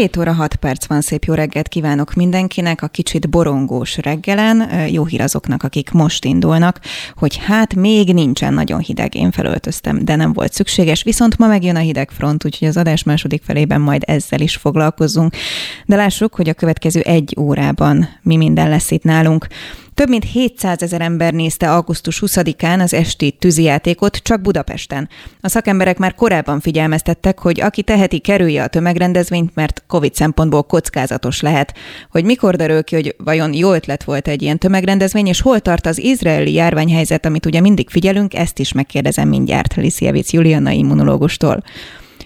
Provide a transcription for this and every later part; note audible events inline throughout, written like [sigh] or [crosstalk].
7 óra 6 perc van, szép jó reggelt kívánok mindenkinek a kicsit borongós reggelen. Jó hír azoknak, akik most indulnak, hogy hát még nincsen nagyon hideg. Én felöltöztem, de nem volt szükséges. Viszont ma megjön a hideg front, úgyhogy az adás második felében majd ezzel is foglalkozunk. De lássuk, hogy a következő egy órában mi minden lesz itt nálunk. Több mint 700 ezer ember nézte augusztus 20-án az esti tűzijátékot csak Budapesten. A szakemberek már korábban figyelmeztettek, hogy aki teheti, kerülje a tömegrendezvényt, mert COVID szempontból kockázatos lehet. Hogy mikor derül ki, hogy vajon jó ötlet volt egy ilyen tömegrendezvény, és hol tart az izraeli járványhelyzet, amit ugye mindig figyelünk, ezt is megkérdezem mindjárt Lisziewicz Juliana immunológustól.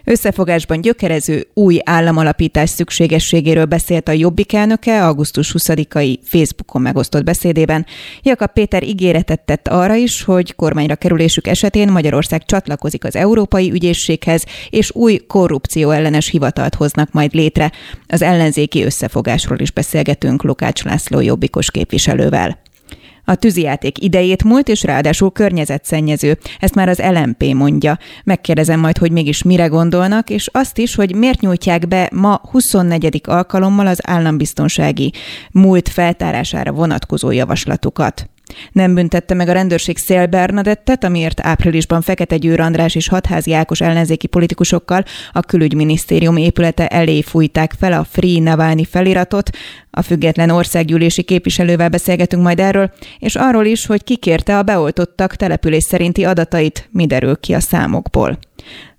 Összefogásban gyökerező új államalapítás szükségességéről beszélt a Jobbik elnöke augusztus 20-ai Facebookon megosztott beszédében. Jakab Péter ígéretet tett arra is, hogy kormányra kerülésük esetén Magyarország csatlakozik az Európai Ügyészséghez, és új korrupció ellenes hivatalt hoznak majd létre. Az ellenzéki összefogásról is beszélgetünk Lukács László jobbikos képviselővel. A tűzijáték idejét múlt, és ráadásul környezetszennyező. Ezt már az LMP mondja. Megkérdezem majd, hogy mégis mire gondolnak, és azt is, hogy miért nyújtják be ma 24. alkalommal az állambiztonsági múlt feltárására vonatkozó javaslatukat. Nem büntette meg a rendőrség Szél Bernadettet, amiért áprilisban Fekete Győr András és hatházi Ákos ellenzéki politikusokkal a külügyminisztérium épülete elé fújták fel a Free Navalnyi feliratot. A független országgyűlési képviselővel beszélgetünk majd erről, és arról is, hogy kikérte a beoltottak település szerinti adatait, mi derül ki a számokból.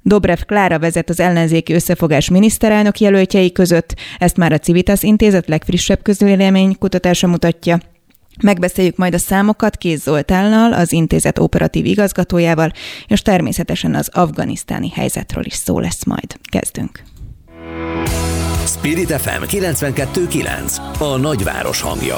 Dobrev Klára vezet az ellenzéki összefogás miniszterelnök jelöltjei között, ezt már a Civitas intézet legfrissebb közvélemény kutatása mutatja. Megbeszéljük majd a számokat Kéz Zoltánnal, az intézet operatív igazgatójával, és természetesen az afganisztáni helyzetről is szó lesz majd. Kezdünk. Spirit FM 92.9 a nagyváros hangja.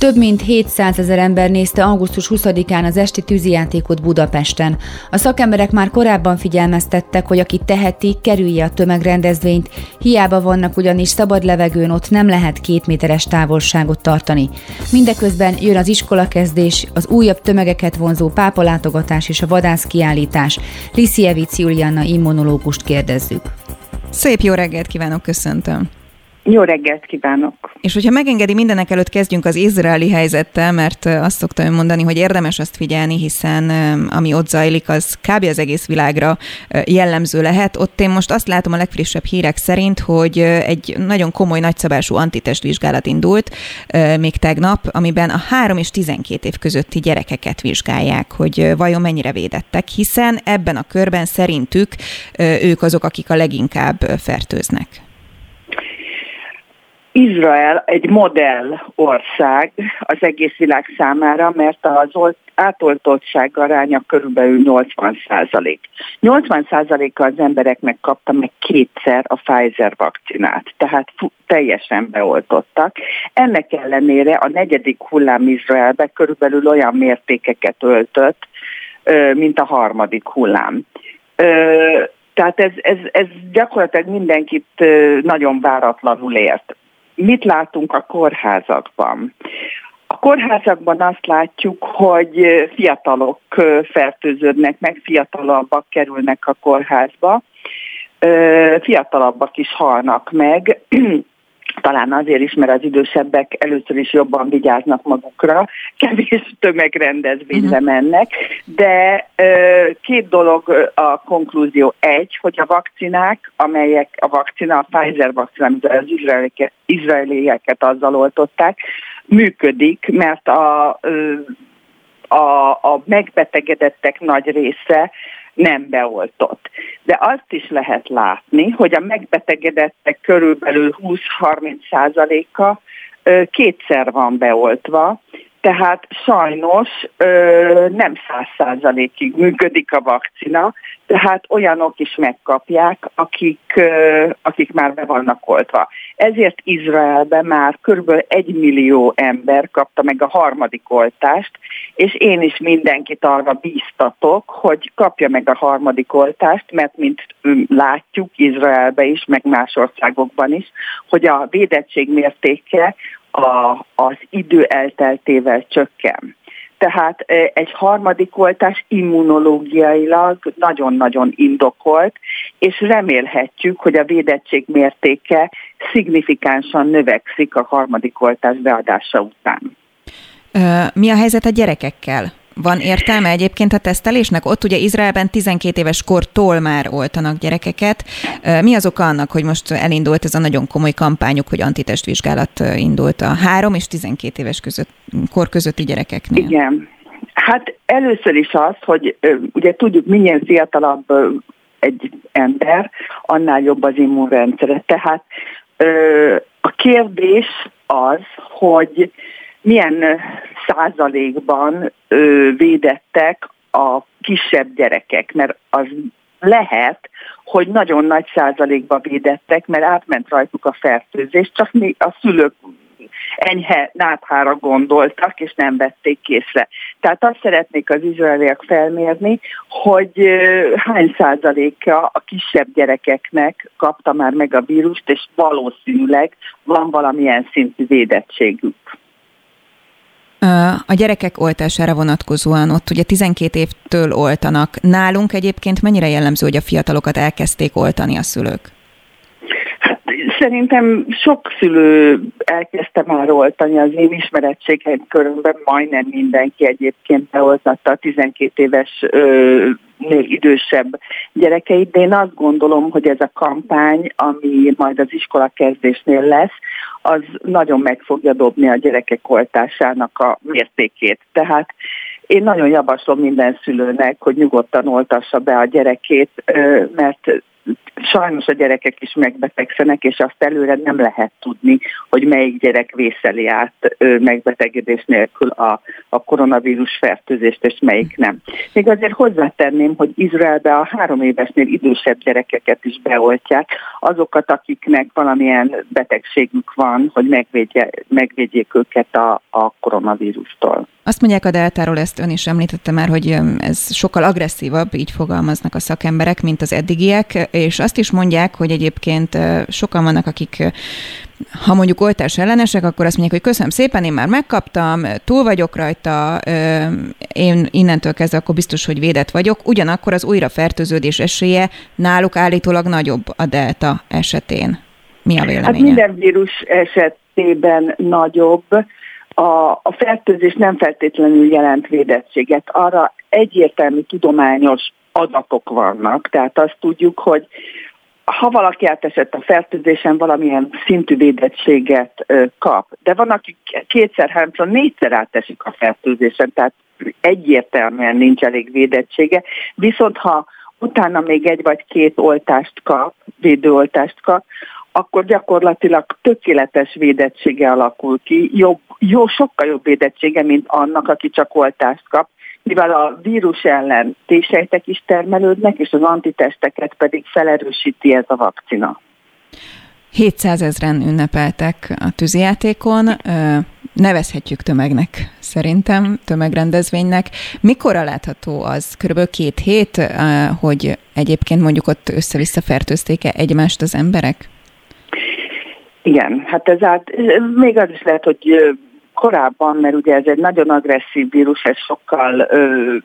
Több mint 700 ezer ember nézte augusztus 20-án az esti tűzijátékot Budapesten. A szakemberek már korábban figyelmeztettek, hogy aki teheti, kerülje a tömegrendezvényt, hiába vannak ugyanis szabad levegőn, ott nem lehet két méteres távolságot tartani. Mindeközben jön az iskolakezdés, az újabb tömegeket vonzó pápalátogatás és a vadászkiállítás. Lisziewicz Juliana immunológust kérdezzük. Szép jó reggelt kívánok, köszöntöm! Jó reggelt kívánok! És hogyha megengedi, mindenek előtt kezdjünk az izraeli helyzettel, mert azt szoktam mondani, hogy érdemes azt figyelni, hiszen ami ott zajlik, az kb. az egész világra jellemző lehet. Ott én most azt látom a legfrissebb hírek szerint, hogy egy nagyon komoly, nagyszabású antitestvizsgálat indult még tegnap, amiben a 3 és 12 év közötti gyerekeket vizsgálják, hogy vajon mennyire védettek, hiszen ebben a körben szerintük ők azok, akik a leginkább fertőznek. Izrael egy modell ország az egész világ számára, mert az átoltottság aránya körülbelül 80 százalék. 80 százaléka az embereknek kapta meg kétszer a Pfizer vakcinát, tehát teljesen beoltottak. Ennek ellenére a negyedik hullám Izraelbe körülbelül olyan mértékeket öltött, mint a harmadik hullám. Tehát ez, ez, ez gyakorlatilag mindenkit nagyon váratlanul ért mit látunk a kórházakban? A kórházakban azt látjuk, hogy fiatalok fertőződnek meg, fiatalabbak kerülnek a kórházba, fiatalabbak is halnak meg, [clears throat] talán azért is, mert az idősebbek először is jobban vigyáznak magukra, kevés tömegrendezvényre uh-huh. mennek, de két dolog a konklúzió. Egy, hogy a vakcinák, amelyek a vakcina, a Pfizer vakcina, amit az izraelieket, izraelieket azzal oltották, működik, mert a, a, a megbetegedettek nagy része nem beoltott. De azt is lehet látni, hogy a megbetegedettek körülbelül 20-30 százaléka kétszer van beoltva, Tehát sajnos ö, nem száz százalékig működik a vakcina, tehát olyanok is megkapják, akik, ö, akik már be vannak oltva. Ezért Izraelben már kb. egy millió ember kapta meg a harmadik oltást, és én is mindenkit arra bíztatok, hogy kapja meg a harmadik oltást, mert mint látjuk Izraelben is, meg más országokban is, hogy a védettség mértéke a, az idő elteltével csökken. Tehát egy harmadik oltás immunológiailag nagyon-nagyon indokolt, és remélhetjük, hogy a védettség mértéke szignifikánsan növekszik a harmadik oltás beadása után. Mi a helyzet a gyerekekkel? Van értelme egyébként a tesztelésnek? Ott ugye Izraelben 12 éves kortól már oltanak gyerekeket. Mi az oka annak, hogy most elindult ez a nagyon komoly kampányuk, hogy antitestvizsgálat indult a 3 és 12 éves között, kor közötti gyerekeknél? Igen. Hát először is az, hogy ugye tudjuk, minél fiatalabb egy ember, annál jobb az immunrendszere. Tehát a kérdés az, hogy milyen százalékban védettek a kisebb gyerekek, mert az lehet, hogy nagyon nagy százalékban védettek, mert átment rajtuk a fertőzés, csak mi a szülők enyhe náthára gondoltak, és nem vették készre. Tehát azt szeretnék az izraeliek felmérni, hogy hány százaléka a kisebb gyerekeknek kapta már meg a vírust, és valószínűleg van valamilyen szintű védettségük. A gyerekek oltására vonatkozóan ott ugye 12 évtől oltanak. Nálunk egyébként mennyire jellemző, hogy a fiatalokat elkezdték oltani a szülők? Hát, szerintem sok szülő elkezdte már oltani az én ismerettségeim körülben, majdnem mindenki egyébként beoltatta a 12 éves ö, idősebb gyerekeit, de én azt gondolom, hogy ez a kampány, ami majd az iskola kezdésnél lesz, az nagyon meg fogja dobni a gyerekek oltásának a mértékét. Tehát én nagyon javaslom minden szülőnek, hogy nyugodtan oltassa be a gyerekét, mert sajnos a gyerekek is megbetegszenek, és azt előre nem lehet tudni, hogy melyik gyerek vészeli át megbetegedés nélkül a, a koronavírus fertőzést, és melyik nem. Még azért hozzátenném, hogy Izraelbe a három évesnél idősebb gyerekeket is beoltják, azokat, akiknek valamilyen betegségük van, hogy megvédje, megvédjék őket a, a koronavírustól. Azt mondják a deltáról, ezt ön is említette már, hogy ez sokkal agresszívabb, így fogalmaznak a szakemberek, mint az eddigiek, és azt is mondják, hogy egyébként sokan vannak, akik ha mondjuk oltás ellenesek, akkor azt mondják, hogy köszönöm szépen, én már megkaptam, túl vagyok rajta, én innentől kezdve akkor biztos, hogy védett vagyok. Ugyanakkor az újrafertőződés esélye náluk állítólag nagyobb a delta esetén. Mi a véleménye? Hát minden vírus esetében nagyobb. A, a fertőzés nem feltétlenül jelent védettséget. Arra egyértelmű tudományos adatok vannak, tehát azt tudjuk, hogy ha valaki átesett a fertőzésen, valamilyen szintű védettséget kap. De van, aki kétszer, háromszor, négyszer átesik a fertőzésen, tehát egyértelműen nincs elég védettsége. Viszont ha utána még egy vagy két oltást kap, védőoltást kap, akkor gyakorlatilag tökéletes védettsége alakul ki, jobb, jó, sokkal jobb védettsége, mint annak, aki csak oltást kap, mivel a vírus ellen T-sejtek is termelődnek, és az antitesteket pedig felerősíti ez a vakcina. 700 ezeren ünnepeltek a tűzijátékon, nevezhetjük tömegnek szerintem, tömegrendezvénynek. Mikor látható az? Körülbelül két hét, hogy egyébként mondjuk ott össze-vissza fertőzték-e egymást az emberek? Igen, hát ez át, még az is lehet, hogy korábban, mert ugye ez egy nagyon agresszív vírus, ez sokkal ö,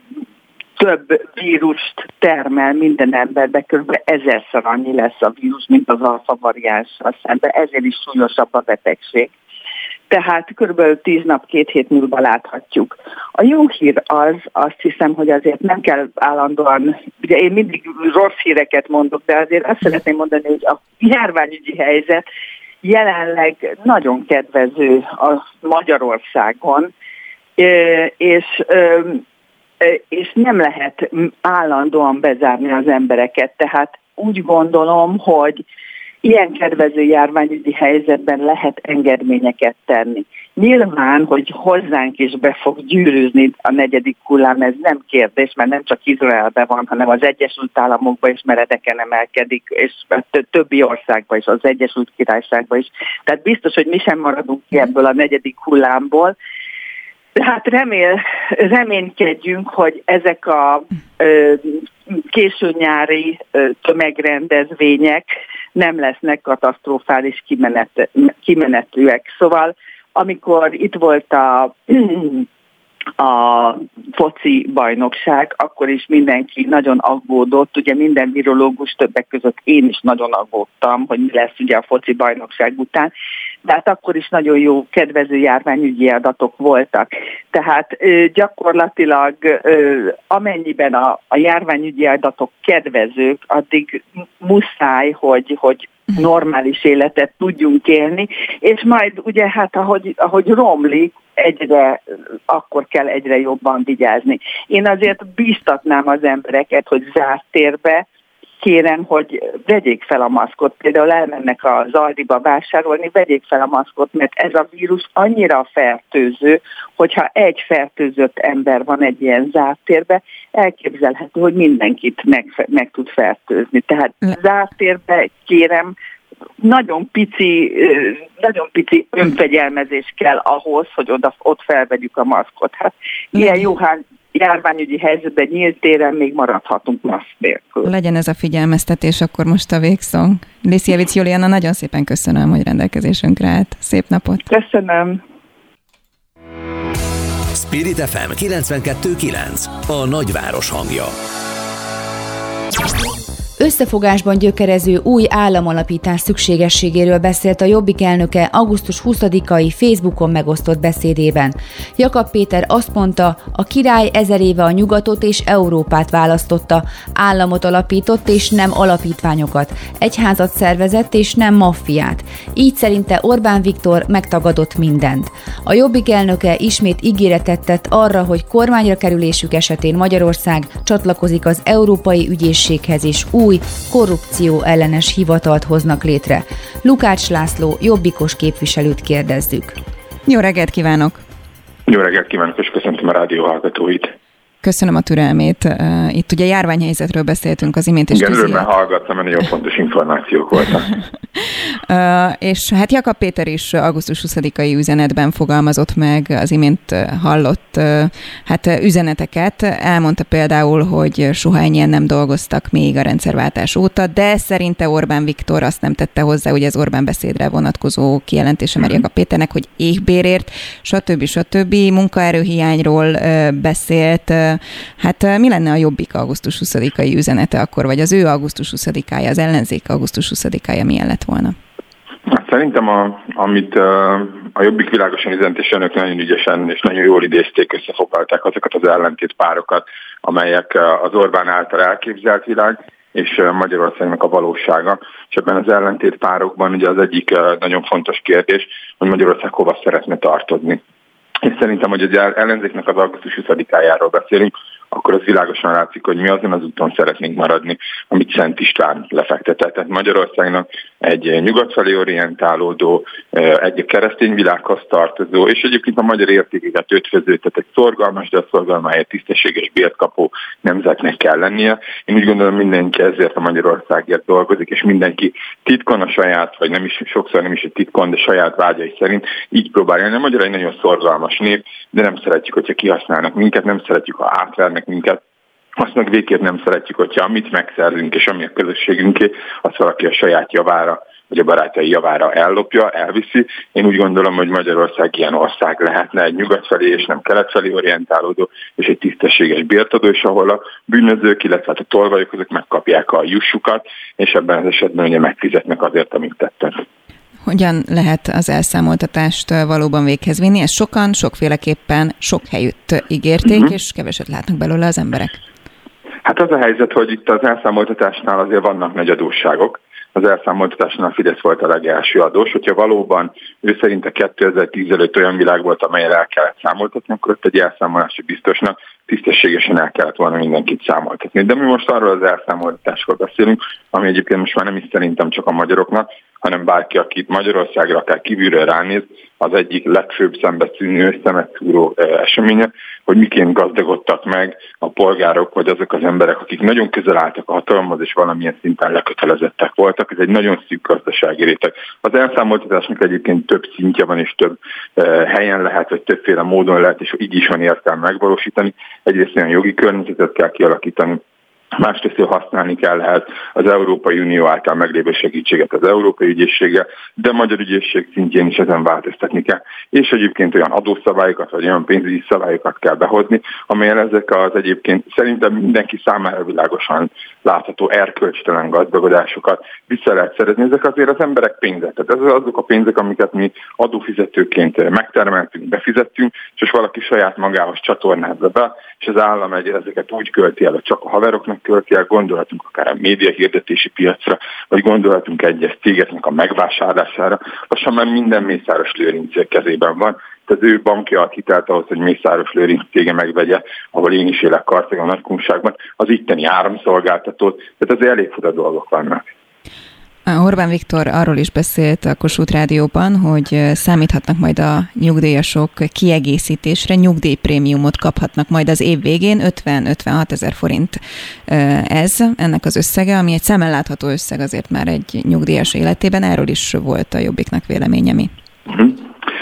több vírust termel minden emberbe, kb. ezerszer annyi lesz a vírus, mint az alfa variánssal szemben, ezért is súlyosabb a betegség. Tehát körülbelül tíz nap, két hét múlva láthatjuk. A jó hír az, azt hiszem, hogy azért nem kell állandóan, ugye én mindig rossz híreket mondok, de azért azt szeretném mondani, hogy a járványügyi helyzet jelenleg nagyon kedvező a Magyarországon, és, és nem lehet állandóan bezárni az embereket. Tehát úgy gondolom, hogy ilyen kedvező járványügyi helyzetben lehet engedményeket tenni. Nyilván, hogy hozzánk is be fog gyűrűzni a negyedik hullám, ez nem kérdés, mert nem csak Izraelben van, hanem az Egyesült Államokban is meredeken emelkedik, és többi országban is, az Egyesült Királyságban is. Tehát biztos, hogy mi sem maradunk ki ebből a negyedik hullámból, Hát remél, reménykedjünk, hogy ezek a ö, késő nyári ö, tömegrendezvények nem lesznek katasztrofális kimenet, kimenetűek. Szóval amikor itt volt a [clears throat] a foci bajnokság, akkor is mindenki nagyon aggódott, ugye minden virológus többek között én is nagyon aggódtam, hogy mi lesz ugye a foci bajnokság után, de hát akkor is nagyon jó, kedvező járványügyi adatok voltak. Tehát gyakorlatilag amennyiben a, a járványügyi adatok kedvezők, addig muszáj, hogy, hogy [laughs] normális életet tudjunk élni, és majd ugye hát ahogy, ahogy romlik, egyre, akkor kell egyre jobban vigyázni. Én azért bíztatnám az embereket, hogy zárt térbe, kérem, hogy vegyék fel a maszkot. Például elmennek az Aldiba vásárolni, vegyék fel a maszkot, mert ez a vírus annyira fertőző, hogyha egy fertőzött ember van egy ilyen zárt térbe, elképzelhető, hogy mindenkit meg, meg tud fertőzni. Tehát zárt térbe kérem, nagyon pici, nagyon pici önfegyelmezés kell ahhoz, hogy oda, ott felvegyük a maszkot. Hát ilyen jó járványügyi helyzetben nyílt téren még maradhatunk maszk nélkül. Legyen ez a figyelmeztetés akkor most a végszong. Lisziewicz Juliana, nagyon szépen köszönöm, hogy rendelkezésünkre állt. Szép napot! Köszönöm! Spirit FM 92.9 A nagyváros hangja Összefogásban gyökerező új államalapítás szükségességéről beszélt a Jobbik elnöke augusztus 20-ai Facebookon megosztott beszédében. Jakab Péter azt mondta, a király ezer éve a nyugatot és Európát választotta, államot alapított és nem alapítványokat, egyházat szervezett és nem maffiát. Így szerinte Orbán Viktor megtagadott mindent. A Jobbik elnöke ismét ígéretet tett arra, hogy kormányra kerülésük esetén Magyarország csatlakozik az Európai Ügyészséghez és új új korrupció ellenes hivatalt hoznak létre. Lukács László, jobbikos képviselőt kérdezzük. Jó reggelt kívánok! Jó reggelt kívánok, és köszöntöm a rádió hallgatóit! Köszönöm a türelmét. Itt ugye járványhelyzetről beszéltünk az imént. És Igen, örömmel hallgattam, mert nagyon fontos információk voltak. [laughs] és hát Jakab Péter is augusztus 20-ai üzenetben fogalmazott meg az imént hallott hát üzeneteket. Elmondta például, hogy soha ennyien nem dolgoztak még a rendszerváltás óta, de szerinte Orbán Viktor azt nem tette hozzá, hogy ez Orbán beszédre vonatkozó kijelentése, mert mhm. Jakab Péternek, hogy éhbérért, stb. stb. munkaerőhiányról beszélt, Hát mi lenne a Jobbik augusztus 20-ai üzenete akkor, vagy az ő augusztus 20-ája, az ellenzék augusztus 20-ája milyen lett volna? Hát szerintem, a, amit a Jobbik világosan üzenet, önök nagyon ügyesen és nagyon jól idézték, összefoglalták azokat az ellentét párokat, amelyek az Orbán által elképzelt világ, és Magyarországnak a valósága. És ebben az ellentét párokban ugye az egyik nagyon fontos kérdés, hogy Magyarország hova szeretne tartozni. És szerintem, hogy az ellenzéknek az augusztus 20-ájáról beszélünk, akkor az világosan látszik, hogy mi azon az úton szeretnénk maradni, amit Szent István lefektetett. Tehát Magyarországnak egy nyugat felé orientálódó, egy keresztény világhoz tartozó, és egyébként a magyar értékeket ötvöző, tehát egy szorgalmas, de a szorgalmáért tisztességes bért kapó nemzetnek kell lennie. Én úgy gondolom, mindenki ezért a Magyarországért dolgozik, és mindenki titkon a saját, vagy nem is, sokszor nem is egy titkon, de saját vágyai szerint így próbálja. A magyar egy nagyon szorgalmas nép, de nem szeretjük, hogyha kihasználnak minket, nem szeretjük, ha átvernek szeretnek minket, azt meg végképp nem szeretjük, hogyha amit megszerzünk és ami a közösségünké, azt valaki a saját javára vagy a barátai javára ellopja, elviszi. Én úgy gondolom, hogy Magyarország ilyen ország lehetne, egy nyugat felé és nem kelet felé orientálódó, és egy tisztességes bértadó, és ahol a bűnözők, illetve hát a tolvajok azok megkapják a jussukat, és ebben az esetben ugye megfizetnek azért, amit tettek. Hogyan lehet az elszámoltatást valóban véghez vinni? Ezt sokan, sokféleképpen, sok helyütt ígérték, uh-huh. és keveset látnak belőle az emberek. Hát az a helyzet, hogy itt az elszámoltatásnál azért vannak nagy adósságok, az elszámoltatásnál a Fidesz volt a legelső adós. Hogyha valóban ő szerint a 2010 előtt olyan világ volt, amelyel el kellett számoltatni, akkor ott egy elszámolási biztosnak tisztességesen el kellett volna mindenkit számoltatni. De mi most arról az elszámoltatásról beszélünk, ami egyébként most már nem is szerintem csak a magyaroknak, hanem bárki, aki Magyarországra akár kívülről ránéz, az egyik legfőbb szembeszűnő, szemetszúró eseménye, hogy miként gazdagodtak meg a polgárok, vagy azok az emberek, akik nagyon közel álltak a hatalomhoz, és valamilyen szinten lekötelezettek voltak. Ez egy nagyon szűk gazdasági réteg. Az elszámoltatásnak egyébként több szintje van, és több helyen lehet, vagy többféle módon lehet, és így is van értelme megvalósítani. Egyrészt olyan jogi környezetet kell kialakítani, másrészt használni kell lehet az Európai Unió által meglévő segítséget az Európai Ügyészséggel, de a Magyar Ügyészség szintjén is ezen változtatni kell. És egyébként olyan adószabályokat, vagy olyan pénzügyi szabályokat kell behozni, amelyen ezek az egyébként szerintem mindenki számára világosan látható erkölcstelen gazdagodásokat vissza lehet szerezni. Ezek azért az emberek pénzek. Tehát ez azok a pénzek, amiket mi adófizetőként megtermeltünk, befizettünk, és valaki saját magához csatornázza be, és az állam egy ezeket úgy költi el, hogy csak a haveroknak el, gondolhatunk akár a média hirdetési piacra, vagy gondolhatunk egyes cégeknek a megvásárlására, lassan már minden Mészáros Lőrinc kezében van, az ő bankja ad hitelt ahhoz, hogy Mészáros Lőrinc cége megvegye, ahol én is élek Kartagon nagykunságban, az itteni áramszolgáltatót, tehát az elég fura dolgok vannak. Orbán Viktor arról is beszélt a Kossuth Rádióban, hogy számíthatnak majd a nyugdíjasok kiegészítésre, nyugdíjprémiumot kaphatnak majd az év végén, 50-56 ezer forint ez, ennek az összege, ami egy szemmel látható összeg azért már egy nyugdíjas életében, erről is volt a Jobbiknak véleménye mi. Uh-huh.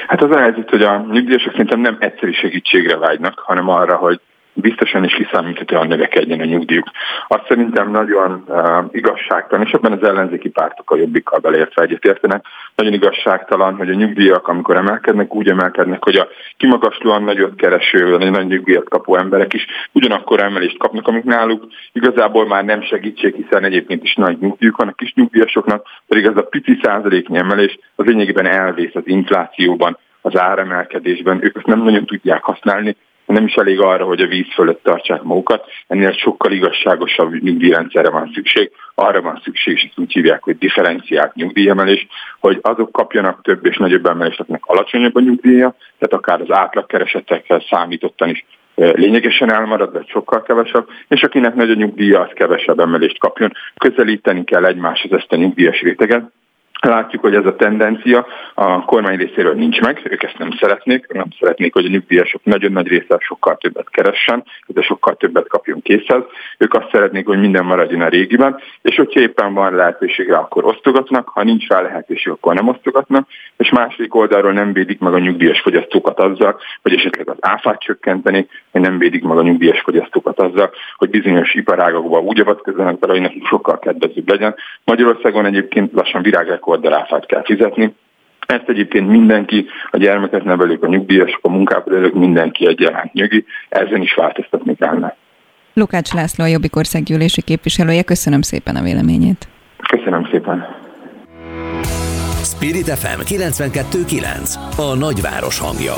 Hát az a helyzet, hogy a nyugdíjasok szerintem nem egyszerű segítségre vágynak, hanem arra, hogy biztosan is kiszámíthatóan növekedjen a nyugdíjuk. Azt szerintem nagyon uh, igazságtalan, és ebben az ellenzéki pártok a jobbikkal belértve egyetértenek, nagyon igazságtalan, hogy a nyugdíjak, amikor emelkednek, úgy emelkednek, hogy a kimagaslóan nagyot kereső, vagy nagy nyugdíjat kapó emberek is ugyanakkor emelést kapnak, amik náluk igazából már nem segítség, hiszen egyébként is nagy nyugdíjuk van a kis nyugdíjasoknak, pedig ez a pici százaléknyi emelés az lényegében elvész az inflációban, az áremelkedésben, ők ezt nem nagyon tudják használni, nem is elég arra, hogy a víz fölött tartsák magukat, ennél sokkal igazságosabb nyugdíjrendszerre van szükség, arra van szükség, és ezt úgy hívják, hogy differenciált nyugdíjemelés, hogy azok kapjanak több és nagyobb emelést, akiknek alacsonyabb a nyugdíja, tehát akár az átlagkeresetekkel számítottan is lényegesen elmarad, vagy sokkal kevesebb, és akinek nagy a nyugdíja, az kevesebb emelést kapjon. Közelíteni kell egymáshoz ezt a nyugdíjas réteget, Látjuk, hogy ez a tendencia a kormány részéről nincs meg, ők ezt nem szeretnék, nem szeretnék, hogy a nyugdíjasok nagyon nagy része sokkal többet keressen, de sokkal többet kapjon készhez. Ők azt szeretnék, hogy minden maradjon a régiben, és hogyha éppen van lehetősége, akkor osztogatnak, ha nincs rá lehetőség, akkor nem osztogatnak, és második oldalról nem védik meg a nyugdíjas fogyasztókat azzal, hogy esetleg az áfát csökkenteni, hogy nem védik meg a nyugdíjas fogyasztókat azzal, hogy bizonyos iparágokban úgy avatkozzanak bele, hogy nekik sokkal kedvezőbb legyen. Magyarországon egyébként lassan virágrekord hordaráfát kell fizetni. Ezt egyébként mindenki, a gyermeket nevelők, a nyugdíjasok, a munkából mindenki egyaránt nyugi, ezen is változtatni kellene. Lukács László, a Jobbik országgyűlési képviselője, köszönöm szépen a véleményét. Köszönöm szépen. Spirit FM 92.9 A nagyváros hangja.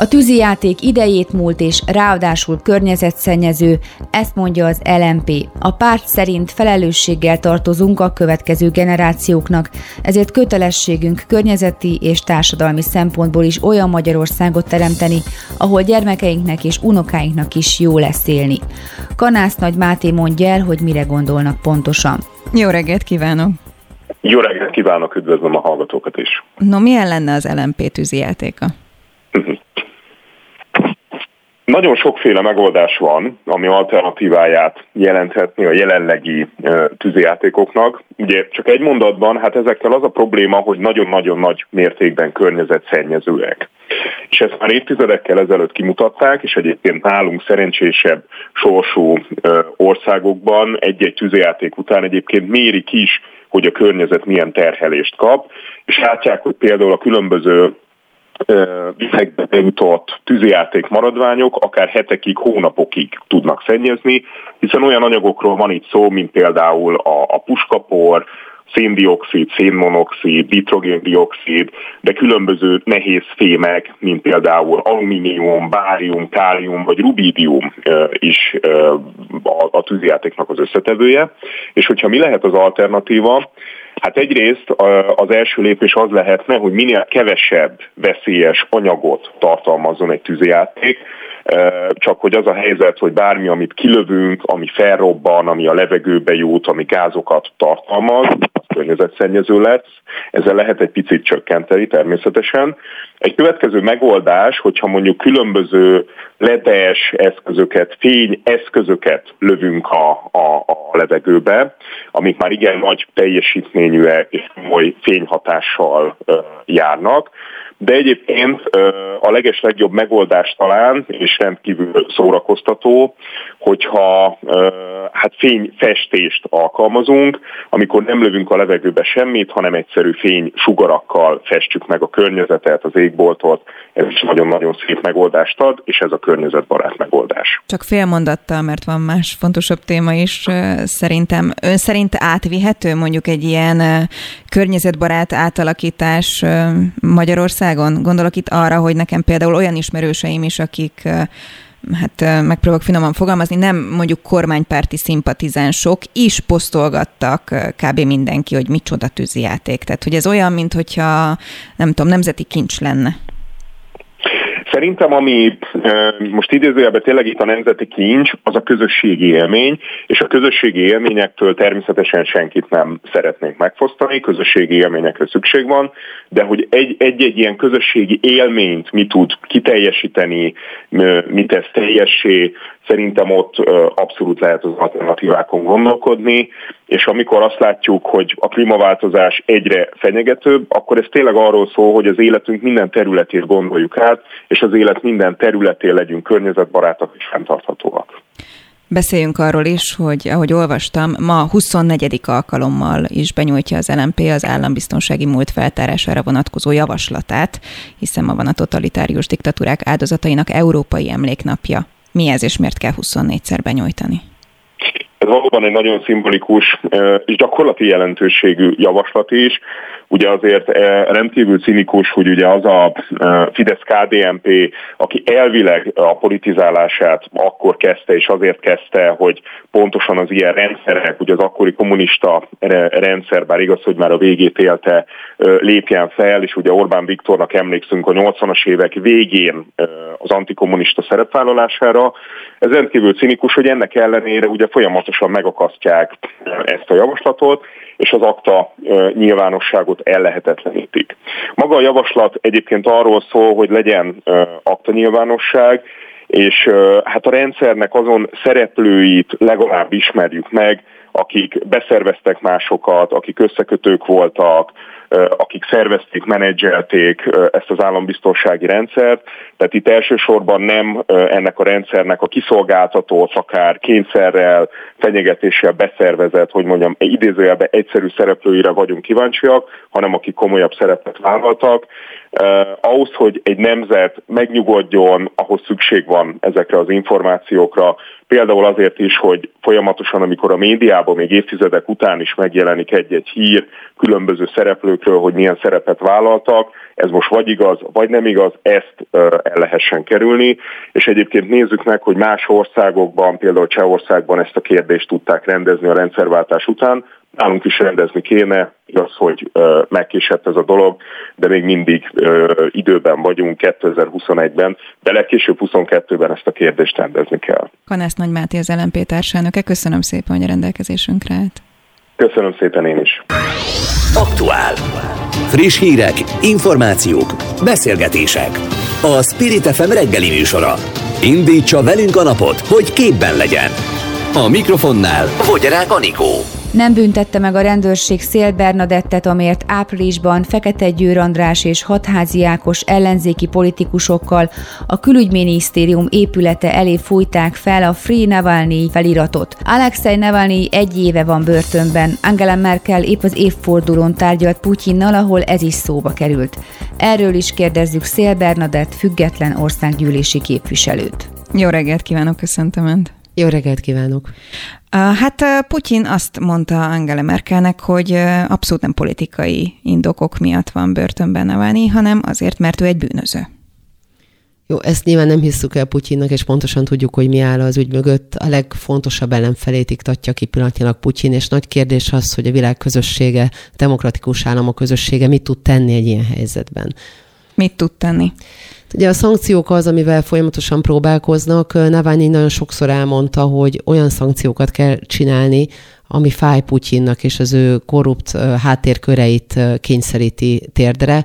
A tűzijáték idejét múlt és ráadásul környezetszennyező, ezt mondja az LMP. A párt szerint felelősséggel tartozunk a következő generációknak, ezért kötelességünk környezeti és társadalmi szempontból is olyan Magyarországot teremteni, ahol gyermekeinknek és unokáinknak is jó lesz élni. Kanász Nagy Máté mondja el, hogy mire gondolnak pontosan. Jó reggelt kívánok! Jó reggelt kívánok, üdvözlöm a hallgatókat is! No, milyen lenne az LMP tűzijátéka? Nagyon sokféle megoldás van, ami alternatíváját jelenthetni a jelenlegi tűzijátékoknak. Ugye csak egy mondatban, hát ezekkel az a probléma, hogy nagyon-nagyon nagy mértékben környezetszennyezőek. És ezt már évtizedekkel ezelőtt kimutatták, és egyébként nálunk szerencsésebb sorsú országokban egy-egy tűzijáték után egyébként mérik is, hogy a környezet milyen terhelést kap, és látják, hogy például a különböző vizekbe bejutott tűzijáték maradványok akár hetekig, hónapokig tudnak szennyezni, hiszen olyan anyagokról van itt szó, mint például a, a puskapor, széndiokszid, szénmonoxid, nitrogéndiokszid, de különböző nehéz fémek, mint például alumínium, bárium, kálium vagy rubidium is a tűzjátéknak az összetevője. És hogyha mi lehet az alternatíva, Hát egyrészt az első lépés az lehetne, hogy minél kevesebb veszélyes anyagot tartalmazzon egy tűzjáték, csak hogy az a helyzet, hogy bármi, amit kilövünk, ami felrobban, ami a levegőbe jut, ami gázokat tartalmaz, az környezetszennyező lesz. Ezzel lehet egy picit csökkenteni természetesen. Egy következő megoldás, hogyha mondjuk különböző ledes eszközöket, fény eszközöket lövünk a, a, a levegőbe, amik már igen nagy teljesítményűek és komoly fényhatással járnak, de egyébként a leges legjobb megoldás talán, és rendkívül szórakoztató, hogyha hát fényfestést alkalmazunk, amikor nem lövünk a levegőbe semmit, hanem egyszerű fény sugarakkal festjük meg a környezetet, az égboltot. Ez is nagyon-nagyon szép megoldást ad, és ez a környezetbarát megoldás. Csak fél mondattal, mert van más fontosabb téma is szerintem. Ön szerint átvihető mondjuk egy ilyen környezetbarát átalakítás Magyarországon? Gondolok itt arra, hogy nekem például olyan ismerőseim is, akik hát megpróbálok finoman fogalmazni, nem mondjuk kormánypárti szimpatizánsok is posztolgattak kb. mindenki, hogy micsoda tűzijáték. Tehát, hogy ez olyan, mint hogyha nem tudom, nemzeti kincs lenne. Szerintem, ami most idézőjelben tényleg itt a nemzeti kincs, az a közösségi élmény, és a közösségi élményektől természetesen senkit nem szeretnénk megfosztani, közösségi élményekre szükség van, de hogy egy-egy ilyen közösségi élményt mi tud kiteljesíteni, mit tesz teljessé, szerintem ott abszolút lehet az alternatívákon gondolkodni, és amikor azt látjuk, hogy a klímaváltozás egyre fenyegetőbb, akkor ez tényleg arról szól, hogy az életünk minden területét gondoljuk át, és az élet minden területén legyünk környezetbarátak és fenntarthatóak. Beszéljünk arról is, hogy ahogy olvastam, ma 24. alkalommal is benyújtja az LMP az állambiztonsági múlt feltárására vonatkozó javaslatát, hiszen ma van a totalitárius diktatúrák áldozatainak Európai Emléknapja. Mi ez, és miért kell 24-szer benyújtani? Ez valóban egy nagyon szimbolikus és gyakorlati jelentőségű javaslat is. Ugye azért rendkívül cinikus, hogy ugye az a Fidesz-KDNP, aki elvileg a politizálását akkor kezdte, és azért kezdte, hogy pontosan az ilyen rendszerek, ugye az akkori kommunista rendszer, bár igaz, hogy már a végét élte, lépjen fel, és ugye Orbán Viktornak emlékszünk a 80-as évek végén az antikommunista szerepvállalására. Ez rendkívül cinikus, hogy ennek ellenére ugye folyamatosan megakasztják ezt a javaslatot, és az akta nyilvánosságot ellehetetlenítik. Maga a javaslat egyébként arról szól, hogy legyen akta nyilvánosság, és hát a rendszernek azon szereplőit legalább ismerjük meg, akik beszerveztek másokat, akik összekötők voltak, akik szervezték, menedzselték ezt az állambiztonsági rendszert. Tehát itt elsősorban nem ennek a rendszernek a kiszolgáltatót, akár kényszerrel, fenyegetéssel beszervezett, hogy mondjam, idézőjelben egyszerű szereplőire vagyunk kíváncsiak, hanem akik komolyabb szerepet vállaltak. Ahhoz, hogy egy nemzet megnyugodjon, ahhoz szükség van ezekre az információkra, például azért is, hogy folyamatosan, amikor a médiában még évtizedek után is megjelenik egy-egy hír különböző szereplőkről, hogy milyen szerepet vállaltak, ez most vagy igaz, vagy nem igaz, ezt el lehessen kerülni, és egyébként nézzük meg, hogy más országokban, például Csehországban ezt a kérdést tudták rendezni a rendszerváltás után, nálunk is rendezni kéne, igaz, hogy megkésett ez a dolog, de még mindig időben vagyunk 2021-ben, de legkésőbb 22-ben ezt a kérdést rendezni kell. Kanász Nagy Máté az LNP társelnöke, köszönöm szépen, hogy a rendelkezésünkre állt. Köszönöm szépen én is. Aktuál. Friss hírek, információk, beszélgetések. A Spirit FM reggeli műsora. Indítsa velünk a napot, hogy képben legyen. A mikrofonnál Fogyarák Anikó. Nem büntette meg a rendőrség Szél Bernadettet, amért áprilisban Fekete Győr András és hatházi Ákos ellenzéki politikusokkal a külügyminisztérium épülete elé fújták fel a Free Navalnyi feliratot. Alexei Navalnyi egy éve van börtönben. Angela Merkel épp az évfordulón tárgyalt Putyinnal, ahol ez is szóba került. Erről is kérdezzük Szél Bernadett független országgyűlési képviselőt. Jó reggelt kívánok, köszöntöm Önt! Jó reggelt kívánok! Hát Putyin azt mondta Angela Merkelnek, hogy abszolút nem politikai indokok miatt van börtönben Navalnyi, hanem azért, mert ő egy bűnöző. Jó, ezt nyilván nem hisszük el Putyinnak, és pontosan tudjuk, hogy mi áll az ügy mögött. A legfontosabb ellenfelét iktatja ki pillanatnyilag Putyin, és nagy kérdés az, hogy a világ közössége, demokratikus államok közössége mit tud tenni egy ilyen helyzetben. Mit tud tenni? Ugye a szankciók az, amivel folyamatosan próbálkoznak. Navalnyi nagyon sokszor elmondta, hogy olyan szankciókat kell csinálni, ami fáj Putyinnak és az ő korrupt háttérköreit kényszeríti térdre.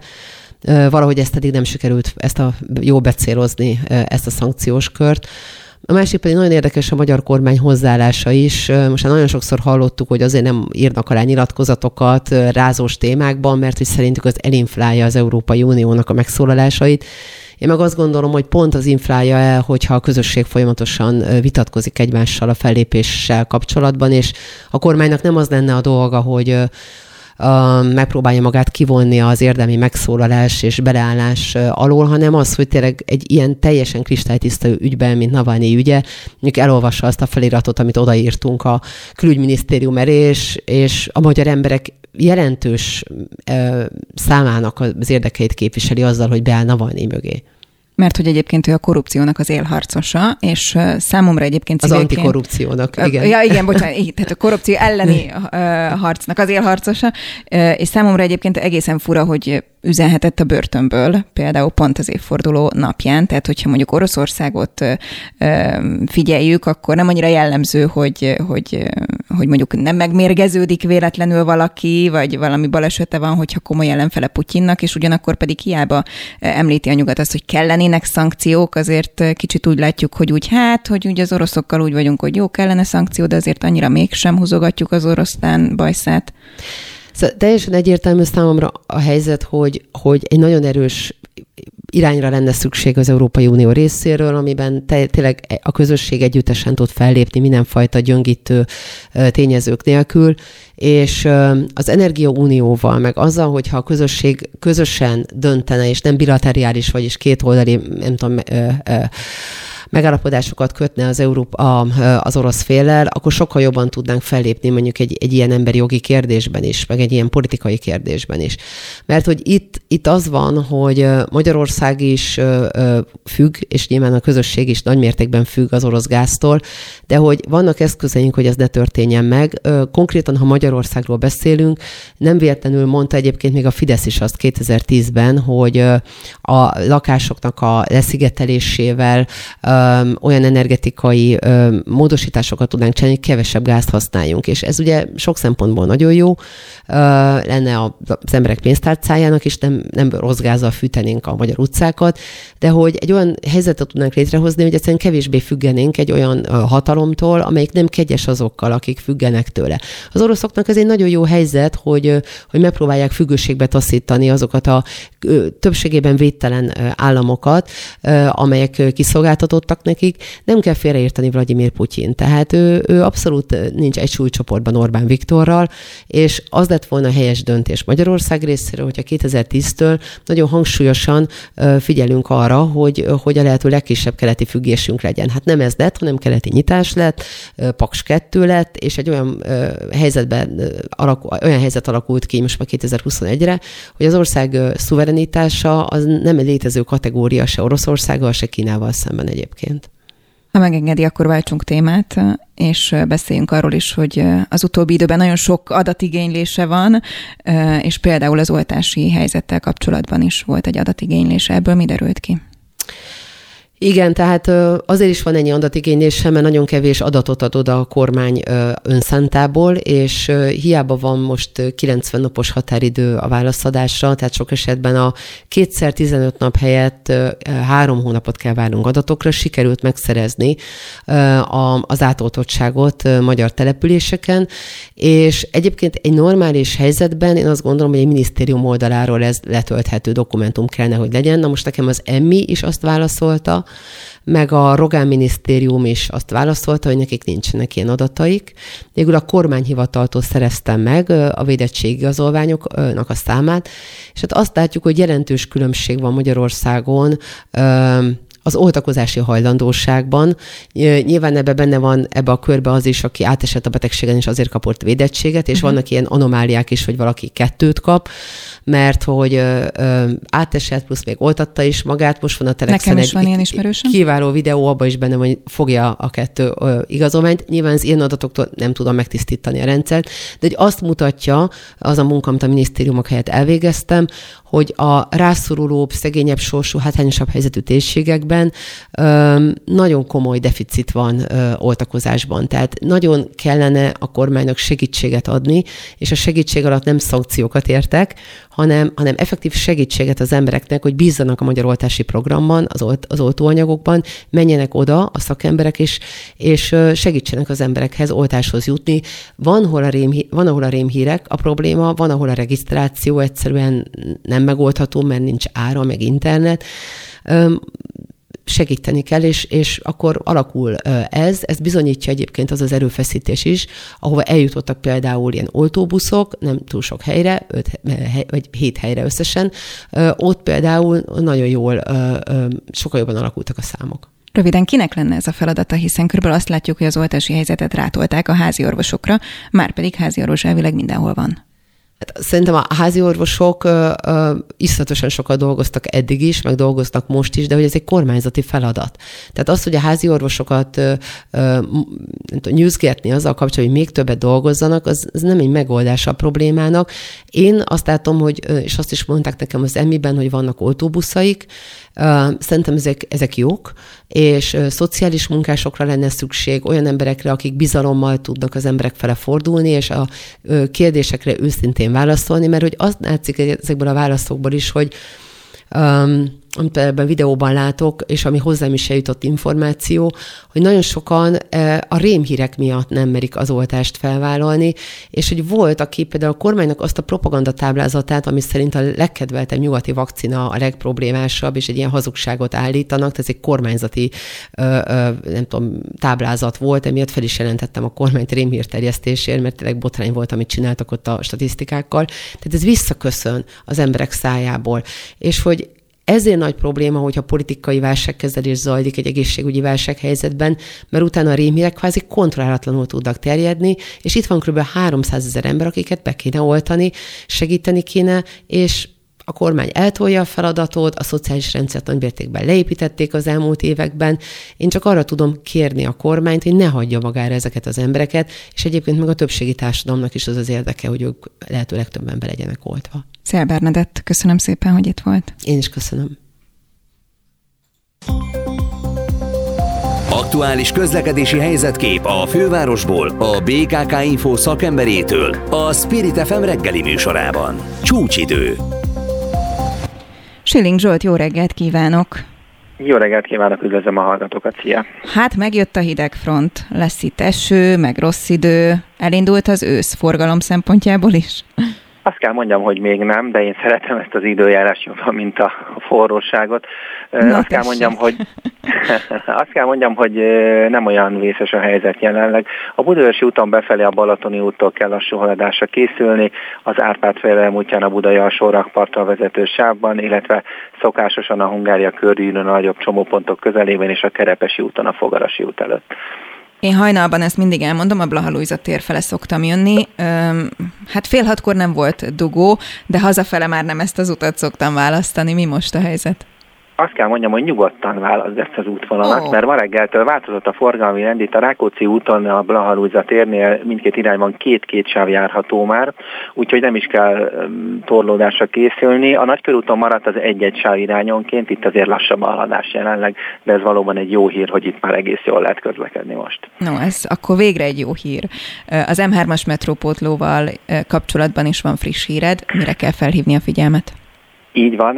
Valahogy ezt eddig nem sikerült ezt a jó becélozni, ezt a szankciós kört. A másik pedig nagyon érdekes a magyar kormány hozzáállása is. Most nagyon sokszor hallottuk, hogy azért nem írnak alá nyilatkozatokat rázós témákban, mert hogy szerintük az elinflálja az Európai Uniónak a megszólalásait. Én meg azt gondolom, hogy pont az inflálja el, hogyha a közösség folyamatosan vitatkozik egymással a fellépéssel kapcsolatban, és a kormánynak nem az lenne a dolga, hogy megpróbálja magát kivonni az érdemi megszólalás és beleállás alól, hanem az, hogy tényleg egy ilyen teljesen kristálytiszta ügyben, mint Navalnyi ügye, mondjuk elolvassa azt a feliratot, amit odaírtunk a külügyminisztérium elé, és, és a magyar emberek jelentős számának az érdekeit képviseli azzal, hogy beáll Navalnyi mögé. Mert hogy egyébként ő a korrupciónak az élharcosa, és számomra egyébként Az antikorrupciónak, igen. Ja, igen, bocsánat, így, tehát a korrupció elleni [laughs] harcnak az élharcosa, és számomra egyébként egészen fura, hogy üzenhetett a börtönből, például pont az évforduló napján, tehát hogyha mondjuk Oroszországot figyeljük, akkor nem annyira jellemző, hogy, hogy, hogy mondjuk nem megmérgeződik véletlenül valaki, vagy valami balesete van, hogyha komoly ellenfele Putyinnak, és ugyanakkor pedig hiába említi a nyugat azt, hogy kellenének szankciók, azért kicsit úgy látjuk, hogy úgy hát, hogy úgy az oroszokkal úgy vagyunk, hogy jó kellene szankció, de azért annyira mégsem húzogatjuk az oroszlán bajszát. Szóval teljesen egyértelmű számomra a helyzet, hogy, hogy egy nagyon erős irányra lenne szükség az Európai Unió részéről, amiben te, tényleg a közösség együttesen tud fellépni mindenfajta gyöngítő tényezők nélkül, és az Energiaunióval, meg azzal, hogyha a közösség közösen döntene, és nem bilateriális, vagyis két oldali, nem tudom, megállapodásokat kötne az, Európa, az orosz féllel, akkor sokkal jobban tudnánk fellépni mondjuk egy, egy ilyen emberi jogi kérdésben is, meg egy ilyen politikai kérdésben is. Mert hogy itt, itt az van, hogy Magyarország is függ, és nyilván a közösség is nagymértékben függ az orosz gáztól, de hogy vannak eszközeink, hogy ez ne történjen meg. Konkrétan, ha Magyarországról beszélünk, nem véletlenül mondta egyébként még a Fidesz is azt 2010-ben, hogy a lakásoknak a leszigetelésével olyan energetikai módosításokat tudnánk csinálni, hogy kevesebb gázt használjunk. És ez ugye sok szempontból nagyon jó lenne az emberek pénztárcájának, és nem, nem rossz gázzal fűtenénk a magyar utcákat, de hogy egy olyan helyzetet tudnánk létrehozni, hogy egyszerűen kevésbé függenénk egy olyan hatalomtól, amelyik nem kegyes azokkal, akik függenek tőle. Az oroszoknak ez egy nagyon jó helyzet, hogy, hogy megpróbálják függőségbe taszítani azokat a többségében védtelen államokat, amelyek kiszolgáltatottak voltak nekik, nem kell félreérteni Vladimir Putyin. Tehát ő, ő abszolút nincs egy súlycsoportban Orbán Viktorral, és az lett volna helyes döntés Magyarország részéről, hogyha 2010-től nagyon hangsúlyosan figyelünk arra, hogy, hogy a lehető legkisebb keleti függésünk legyen. Hát nem ez lett, hanem keleti nyitás lett, Paks 2 lett, és egy olyan helyzetben alakul, olyan helyzet alakult ki most már 2021-re, hogy az ország szuverenitása az nem egy létező kategória se Oroszországgal, se Kínával szemben egyébként egyébként. Ha megengedi, akkor váltsunk témát, és beszéljünk arról is, hogy az utóbbi időben nagyon sok adatigénylése van, és például az oltási helyzettel kapcsolatban is volt egy adatigénylése. Ebből mi derült ki? Igen, tehát azért is van ennyi adatigénylése, mert nagyon kevés adatot ad oda a kormány önszántából, és hiába van most 90 napos határidő a válaszadásra, tehát sok esetben a kétszer 15 nap helyett három hónapot kell várnunk adatokra, sikerült megszerezni az átoltottságot magyar településeken, és egyébként egy normális helyzetben én azt gondolom, hogy egy minisztérium oldaláról ez letölthető dokumentum kellene, hogy legyen. Na most nekem az EMMI is azt válaszolta, meg a Rogán minisztérium is azt válaszolta, hogy nekik nincsenek ilyen adataik. Végül a kormányhivataltól szereztem meg a védettségigazolványoknak a számát, és hát azt látjuk, hogy jelentős különbség van Magyarországon az oltakozási hajlandóságban. Nyilván ebbe benne van ebbe a körbe az is, aki átesett a betegségen, és azért kapott védettséget, és uh-huh. vannak ilyen anomáliák is, hogy valaki kettőt kap, mert hogy ö, ö, átesett, plusz még oltatta is magát, most van a Telexen Nekem is van ilyen ismerősöm. Kiváló videó, abban is benne van, hogy fogja a kettő ö, igazolmányt. Nyilván az ilyen adatoktól nem tudom megtisztítani a rendszert, de hogy azt mutatja az a munka, amit a minisztériumok helyett elvégeztem, hogy a rászorulóbb, szegényebb sorsú, hátrányosabb helyzetű térségekben nagyon komoly deficit van oltakozásban. Tehát nagyon kellene a kormánynak segítséget adni, és a segítség alatt nem szankciókat értek, hanem, hanem effektív segítséget az embereknek, hogy bízzanak a magyar oltási programban, az, olt, az oltóanyagokban, menjenek oda a szakemberek, és, és segítsenek az emberekhez oltáshoz jutni. Van, hol a rém, van, ahol a rémhírek a probléma, van, ahol a regisztráció egyszerűen nem megoldható, mert nincs ára, meg internet segíteni kell, és, és akkor alakul ez. Ez bizonyítja egyébként az az erőfeszítés is, ahova eljutottak például ilyen oltóbuszok, nem túl sok helyre, öt, vagy hét helyre összesen. Ott például nagyon jól, sokkal jobban alakultak a számok. Röviden, kinek lenne ez a feladata, hiszen körülbelül azt látjuk, hogy az oltási helyzetet rátolták a házi orvosokra, már pedig házi orvos elvileg mindenhol van. Hát szerintem a házi orvosok uh, uh, iszonyatosan sokat dolgoztak eddig is, meg dolgoznak most is, de hogy ez egy kormányzati feladat. Tehát az, hogy a házi orvosokat uh, uh, nyűzgetni azzal kapcsolatban, hogy még többet dolgozzanak, az, az nem egy megoldás a problémának. Én azt látom, hogy, és azt is mondták nekem az emiben, hogy vannak oltóbuszaik, Szerintem ezek, ezek jók, és szociális munkásokra lenne szükség, olyan emberekre, akik bizalommal tudnak az emberek fele fordulni, és a kérdésekre őszintén válaszolni, mert hogy azt látszik ezekből a válaszokból is, hogy um, amit ebben videóban látok, és ami hozzám is eljutott információ, hogy nagyon sokan e, a rémhírek miatt nem merik az oltást felvállalni, és hogy volt, aki például a kormánynak azt a propagandatáblázatát, ami szerint a legkedveltebb nyugati vakcina a legproblémásabb, és egy ilyen hazugságot állítanak, tehát ez egy kormányzati nem tudom, táblázat volt, emiatt fel is jelentettem a kormányt rémhír terjesztésért, mert tényleg botrány volt, amit csináltak ott a statisztikákkal. Tehát ez visszaköszön az emberek szájából. És hogy ezért nagy probléma, hogyha politikai válságkezelés zajlik egy egészségügyi válsághelyzetben, mert utána a rémhírek kvázi kontrollálatlanul tudnak terjedni, és itt van kb. 300 ezer ember, akiket be kéne oltani, segíteni kéne, és a kormány eltolja a feladatot, a szociális rendszert nagymértékben leépítették az elmúlt években. Én csak arra tudom kérni a kormányt, hogy ne hagyja magára ezeket az embereket, és egyébként meg a többségi társadalomnak is az az érdeke, hogy ők lehető legtöbben be legyenek oltva. Szél Bernadett, köszönöm szépen, hogy itt volt. Én is köszönöm. Aktuális közlekedési helyzetkép a fővárosból, a BKK Info szakemberétől, a Spirit FM reggeli műsorában. Csúcsidő. Schilling Zsolt, jó reggelt kívánok! Jó reggelt kívánok, üdvözlöm a hallgatókat, szia! Hát megjött a hidegfront, lesz itt eső, meg rossz idő, elindult az ősz forgalom szempontjából is? Azt kell mondjam, hogy még nem, de én szeretem ezt az időjárás jobban, mint a forróságot. Na, [laughs] azt kell mondjam, hogy azt kell mondjam, hogy nem olyan vészes a helyzet jelenleg. A Budaörsi úton befelé a Balatoni úttól kell lassú haladásra készülni, az Árpád félelem útján a Budai alsó rakpartra vezető sávban, illetve szokásosan a Hungária a nagyobb csomópontok közelében és a Kerepesi úton a Fogarasi út előtt. Én hajnalban ezt mindig elmondom, a Blaha Lujza tér fele szoktam jönni. Öm, hát fél hatkor nem volt dugó, de hazafele már nem ezt az utat szoktam választani. Mi most a helyzet? Azt kell mondjam, hogy nyugodtan választ ezt az útvonalat, oh. mert ma reggeltől változott a forgalmi rend, itt a Rákóczi úton, a Blahalúza térnél mindkét irányban két-két sáv járható már, úgyhogy nem is kell torlódásra készülni. A nagykörúton maradt az egy-egy sáv irányonként, itt azért lassabb a haladás jelenleg, de ez valóban egy jó hír, hogy itt már egész jól lehet közlekedni most. No, ez akkor végre egy jó hír. Az M3-as metrópótlóval kapcsolatban is van friss híred, mire kell felhívni a figyelmet? Így van,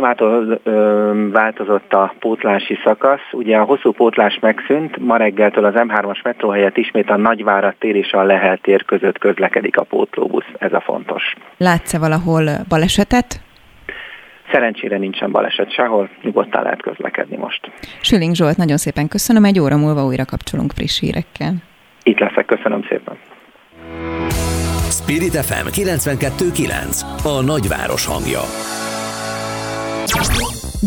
változott a pótlási szakasz. Ugye a hosszú pótlás megszűnt, ma reggeltől az M3-as metró helyett ismét a Nagyvárat tér és a Lehel tér között közlekedik a pótlóbusz. Ez a fontos. Látsz-e valahol balesetet? Szerencsére nincsen baleset sehol, nyugodtan lehet közlekedni most. Süling Zsolt, nagyon szépen köszönöm, egy óra múlva újra kapcsolunk friss hírekkel. Itt leszek, köszönöm szépen. Spirit FM 92.9 A nagyváros hangja.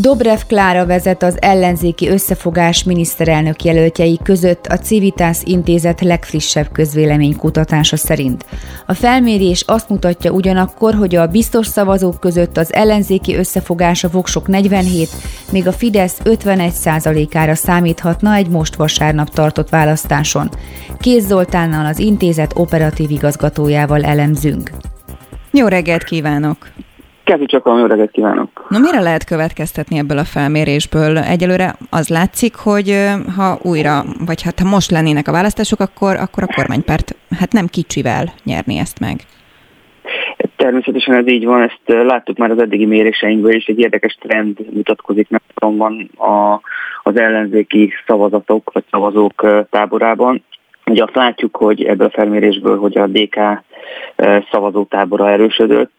Dobrev Klára vezet az ellenzéki összefogás miniszterelnök jelöltjei között a Civitas intézet legfrissebb közvéleménykutatása szerint. A felmérés azt mutatja ugyanakkor, hogy a biztos szavazók között az ellenzéki összefogás a voksok 47, míg a Fidesz 51% ára számíthatna egy most vasárnap tartott választáson. Kéz Zoltánnal az intézet operatív igazgatójával elemzünk. Jó reggelt kívánok! Kezdjük csak a jó reggelt kívánok! Na mire lehet következtetni ebből a felmérésből? Egyelőre az látszik, hogy ha újra, vagy hát ha most lennének a választások, akkor, akkor a kormánypárt hát nem kicsivel nyerni ezt meg. Természetesen ez így van, ezt láttuk már az eddigi méréseinkből, és egy érdekes trend mutatkozik meg van a, az ellenzéki szavazatok vagy szavazók táborában. Ugye azt látjuk, hogy ebből a felmérésből, hogy a DK szavazótábora erősödött,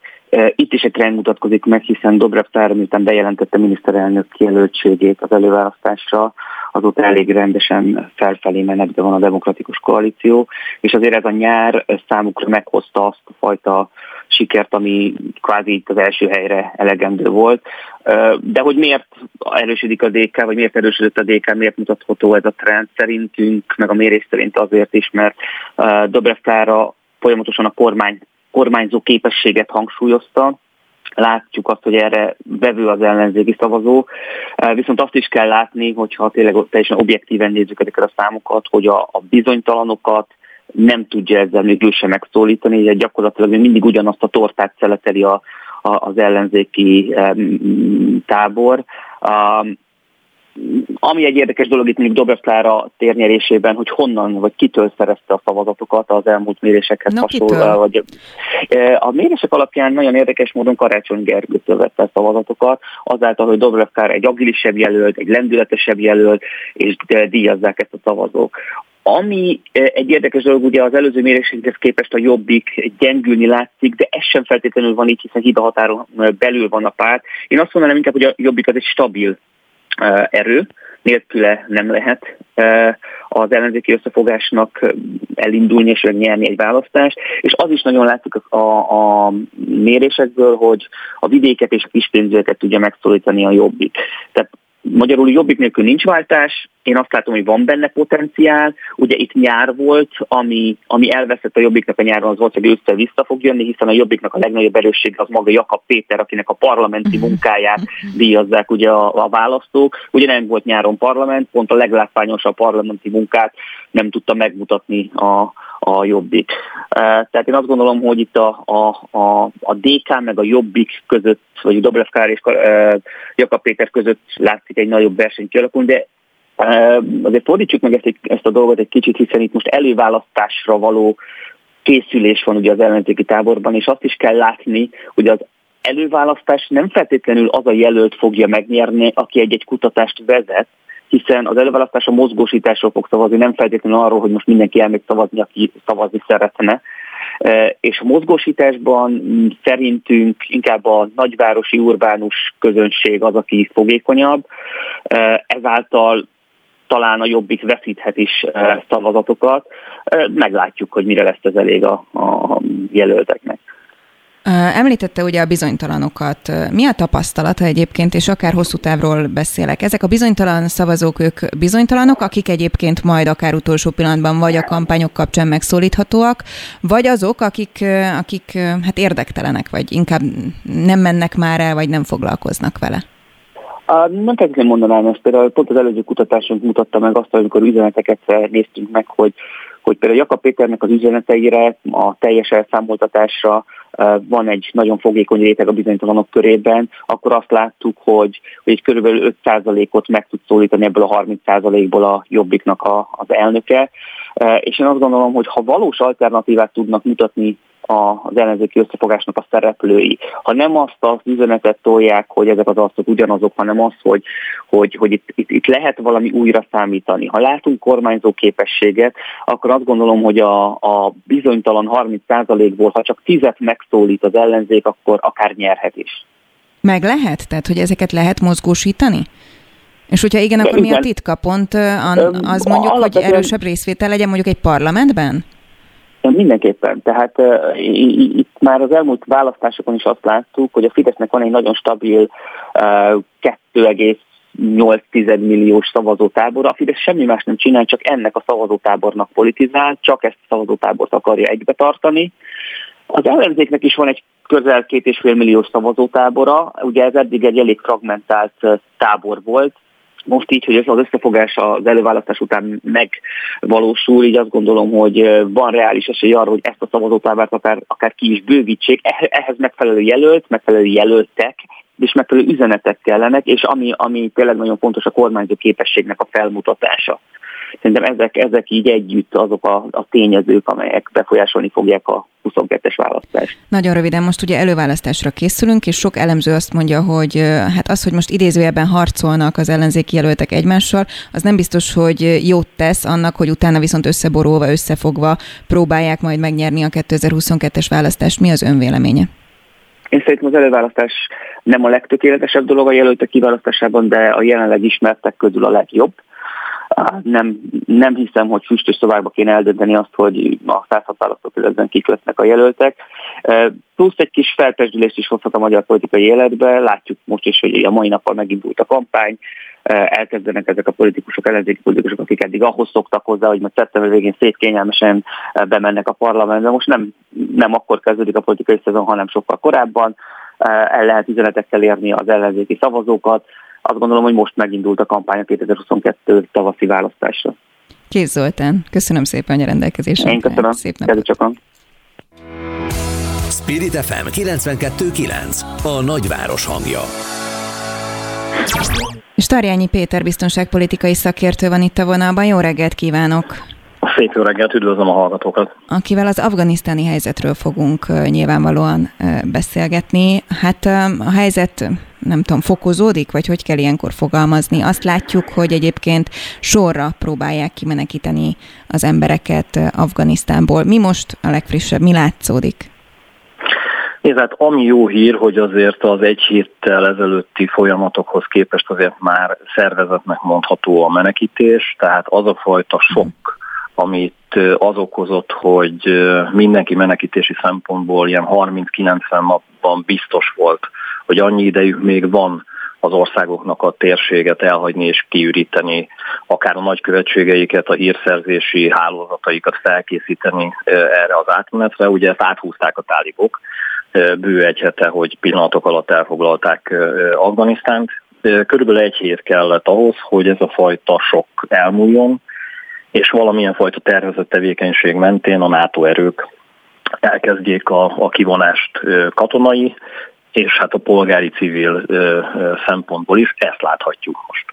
itt is egy trend mutatkozik meg, hiszen Dobrev Tára, miután bejelentette miniszterelnök jelöltségét az előválasztásra, azóta elég rendesen felfelé menetben van a demokratikus koalíció, és azért ez a nyár számukra meghozta azt a fajta sikert, ami kvázi itt az első helyre elegendő volt. De hogy miért erősödik a DK, vagy miért erősödött a DK, miért mutatható ez a trend szerintünk, meg a mérés szerint azért is, mert Dobrev Tára folyamatosan a kormány kormányzó képességet hangsúlyozta, látjuk azt, hogy erre bevő az ellenzéki szavazó, viszont azt is kell látni, hogyha tényleg teljesen objektíven nézzük ezeket a számokat, hogy a, a bizonytalanokat nem tudja ezzel még ő sem megszólítani, hogy gyakorlatilag mindig ugyanazt a tortát szeleteli a, a, az ellenzéki um, tábor. Um, ami egy érdekes dolog itt még Dobrev Klára térnyerésében, hogy honnan vagy kitől szerezte a szavazatokat az elmúlt mérésekhez no, hasonlóan. Vagy, a mérések alapján nagyon érdekes módon Karácsony Gergőtől vette a szavazatokat, azáltal, hogy Dobrev Klára egy agilisebb jelölt, egy lendületesebb jelölt, és díjazzák ezt a szavazók. Ami egy érdekes dolog, ugye az előző mérésekhez képest a jobbik gyengülni látszik, de ez sem feltétlenül van így, hiszen hiba határon belül van a párt. Én azt mondanám inkább, hogy a jobbik az egy stabil erő, nélküle nem lehet az ellenzéki összefogásnak elindulni és nyerni egy választást, és az is nagyon látszik a, a mérésekből, hogy a vidéket és a kispénzőket tudja megszólítani a jobbik. Tehát Magyarul jobbik nélkül nincs váltás, én azt látom, hogy van benne potenciál. Ugye itt nyár volt, ami, ami elveszett a jobbiknak a nyáron, az volt, hogy össze vissza fog jönni, hiszen a jobbiknak a legnagyobb erőssége az maga Jakab Péter, akinek a parlamenti munkáját díjazzák ugye a, a választók. Ugye nem volt nyáron parlament, pont a leglátványosabb parlamenti munkát nem tudta megmutatni a, a Jobbik. Tehát én azt gondolom, hogy itt a, a, a, a DK meg a Jobbik között, vagy Dobrev Kár és Jakab Péter között látszik egy nagyobb verseny kialakulni, de azért fordítsuk meg ezt, ezt a dolgot egy kicsit, hiszen itt most előválasztásra való készülés van ugye az ellenzéki táborban, és azt is kell látni, hogy az előválasztás nem feltétlenül az a jelölt fogja megnyerni, aki egy-egy kutatást vezet, hiszen az előválasztás a mozgósításról fog szavazni, nem feltétlenül arról, hogy most mindenki elmegy szavazni, aki szavazni szeretne. E, és a mozgósításban szerintünk inkább a nagyvárosi urbánus közönség az, aki fogékonyabb, e, ezáltal talán a jobbik veszíthet is e, szavazatokat. Meglátjuk, hogy mire lesz ez elég a, a jelölteknek. Említette ugye a bizonytalanokat. Mi a tapasztalata egyébként, és akár hosszú távról beszélek? Ezek a bizonytalan szavazók, ők bizonytalanok, akik egyébként majd akár utolsó pillanatban vagy a kampányok kapcsán megszólíthatóak, vagy azok, akik, akik hát érdektelenek, vagy inkább nem mennek már el, vagy nem foglalkoznak vele? Nem feltétlenül mondanám ezt, például pont az előző kutatásunk mutatta meg azt, amikor üzeneteket néztünk meg, hogy hogy például Jakab Péternek az üzeneteire, a teljes elszámoltatásra van egy nagyon fogékony réteg a bizonytalanok körében, akkor azt láttuk, hogy, hogy egy körülbelül 5%-ot meg tud szólítani ebből a 30%-ból a jobbiknak a, az elnöke. És én azt gondolom, hogy ha valós alternatívát tudnak mutatni az ellenzéki összefogásnak a szereplői. Ha nem azt az üzenetet tolják, hogy ezek az arcok ugyanazok, hanem az, hogy, hogy, hogy itt, itt, itt lehet valami újra számítani. Ha látunk kormányzó képességet, akkor azt gondolom, hogy a, a bizonytalan 30%-ból, ha csak 10 megszólít az ellenzék, akkor akár nyerhet is. Meg lehet? Tehát, hogy ezeket lehet mozgósítani? És hogyha igen, akkor igen. mi a titka? Pont az mondjuk, hogy erősebb részvétel legyen mondjuk egy parlamentben? Mindenképpen. Tehát uh, itt már az elmúlt választásokon is azt láttuk, hogy a Fidesznek van egy nagyon stabil uh, 2,8 milliós szavazótábor. A Fidesz semmi más nem csinál, csak ennek a szavazótábornak politizál, csak ezt a szavazótábort akarja egybe tartani. Az ellenzéknek is van egy közel két és fél milliós szavazótábora, ugye ez eddig egy elég fragmentált tábor volt, most így, hogy ez az összefogás az előválasztás után megvalósul, így azt gondolom, hogy van reális esély arra, hogy ezt a szavazótábort akár, akár ki is bővítsék. Ehhez megfelelő jelölt, megfelelő jelöltek, és megfelelő üzenetek kellenek, és ami, ami tényleg nagyon fontos a kormányzó képességnek a felmutatása. Szerintem ezek, ezek így együtt azok a, a tényezők, amelyek befolyásolni fogják a 22-es választást. Nagyon röviden, most ugye előválasztásra készülünk, és sok elemző azt mondja, hogy hát az, hogy most idézőjelben harcolnak az ellenzéki jelöltek egymással, az nem biztos, hogy jót tesz annak, hogy utána viszont összeborulva, összefogva próbálják majd megnyerni a 2022-es választást. Mi az önvéleménye? Én szerintem az előválasztás nem a legtökéletesebb dolog a jelöltek kiválasztásában, de a jelenleg ismertek közül a legjobb. Nem, nem hiszem, hogy füstös szobákba kéne eldönteni azt, hogy a 106 választókerületben kik lesznek a jelöltek. Plusz egy kis felpesdülést is hozhat a magyar politikai életbe. Látjuk most is, hogy a mai nappal megindult a kampány, elkezdenek ezek a politikusok, ellenzéki politikusok, akik eddig ahhoz szoktak hozzá, hogy majd szeptember végén szép kényelmesen bemennek a parlamentbe. Most nem, nem akkor kezdődik a politikai szezon, hanem sokkal korábban. El lehet üzenetekkel érni az ellenzéki szavazókat. Azt gondolom, hogy most megindult a kampány a 2022 tavaszi választásra. Kész Zoltán, köszönöm szépen a rendelkezésre. Én köszönöm. Szép napot. Csak Spirit FM 92.9 a nagyváros hangja. És Tarjányi Péter biztonságpolitikai szakértő van itt a vonalban. Jó reggelt kívánok! Szép jó reggelt, üdvözlöm a hallgatókat! Akivel az afganisztáni helyzetről fogunk nyilvánvalóan beszélgetni. Hát a helyzet nem tudom, fokozódik, vagy hogy kell ilyenkor fogalmazni. Azt látjuk, hogy egyébként sorra próbálják kimenekíteni az embereket Afganisztánból. Mi most a legfrissebb, mi látszódik? Nézd, hát ami jó hír, hogy azért az egy héttel ezelőtti folyamatokhoz képest azért már szervezetnek mondható a menekítés, tehát az a fajta sok, amit az okozott, hogy mindenki menekítési szempontból ilyen 30-90 napban biztos volt, hogy annyi idejük még van az országoknak a térséget elhagyni és kiüríteni, akár a nagykövetségeiket, a hírszerzési hálózataikat felkészíteni erre az átmenetre. Ugye ezt áthúzták a tálibok, bő egy hete, hogy pillanatok alatt elfoglalták Afganisztánt. Körülbelül egy hét kellett ahhoz, hogy ez a fajta sok elmúljon, és valamilyen fajta tervezett tevékenység mentén a NATO erők elkezdjék a, a kivonást katonai, és hát a polgári civil szempontból is ezt láthatjuk most.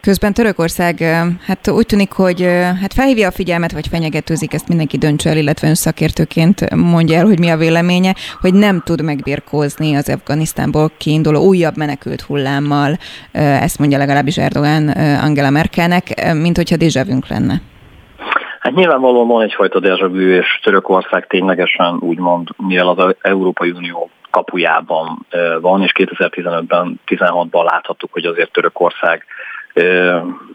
Közben Törökország hát úgy tűnik, hogy hát felhívja a figyelmet, vagy fenyegetőzik, ezt mindenki döntse el, illetve ön szakértőként mondja el, hogy mi a véleménye, hogy nem tud megbirkózni az Afganisztánból kiinduló újabb menekült hullámmal, ezt mondja legalábbis Erdogan Angela Merkelnek, mint hogyha dézsavünk lenne. Hát nyilvánvalóan van egyfajta dézsavű, és Törökország ténylegesen úgymond, mivel az Európai Unió kapujában van, és 2015-ben, 16-ban láthattuk, hogy azért Törökország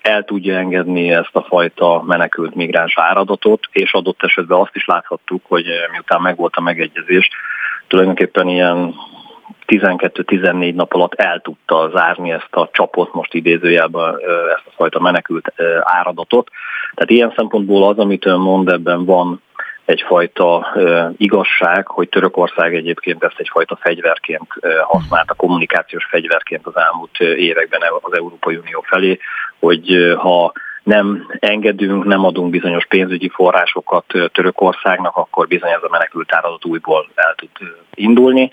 el tudja engedni ezt a fajta menekült migráns áradatot, és adott esetben azt is láthattuk, hogy miután megvolt a megegyezés, tulajdonképpen ilyen 12-14 nap alatt el tudta zárni ezt a csapot, most idézőjelben ezt a fajta menekült áradatot. Tehát ilyen szempontból az, amit ön mond, ebben van egyfajta igazság, hogy Törökország egyébként ezt egyfajta fegyverként használta, kommunikációs fegyverként az elmúlt években az Európai Unió felé, hogy ha nem engedünk, nem adunk bizonyos pénzügyi forrásokat Törökországnak, akkor bizony ez a menekült áradat újból el tud indulni.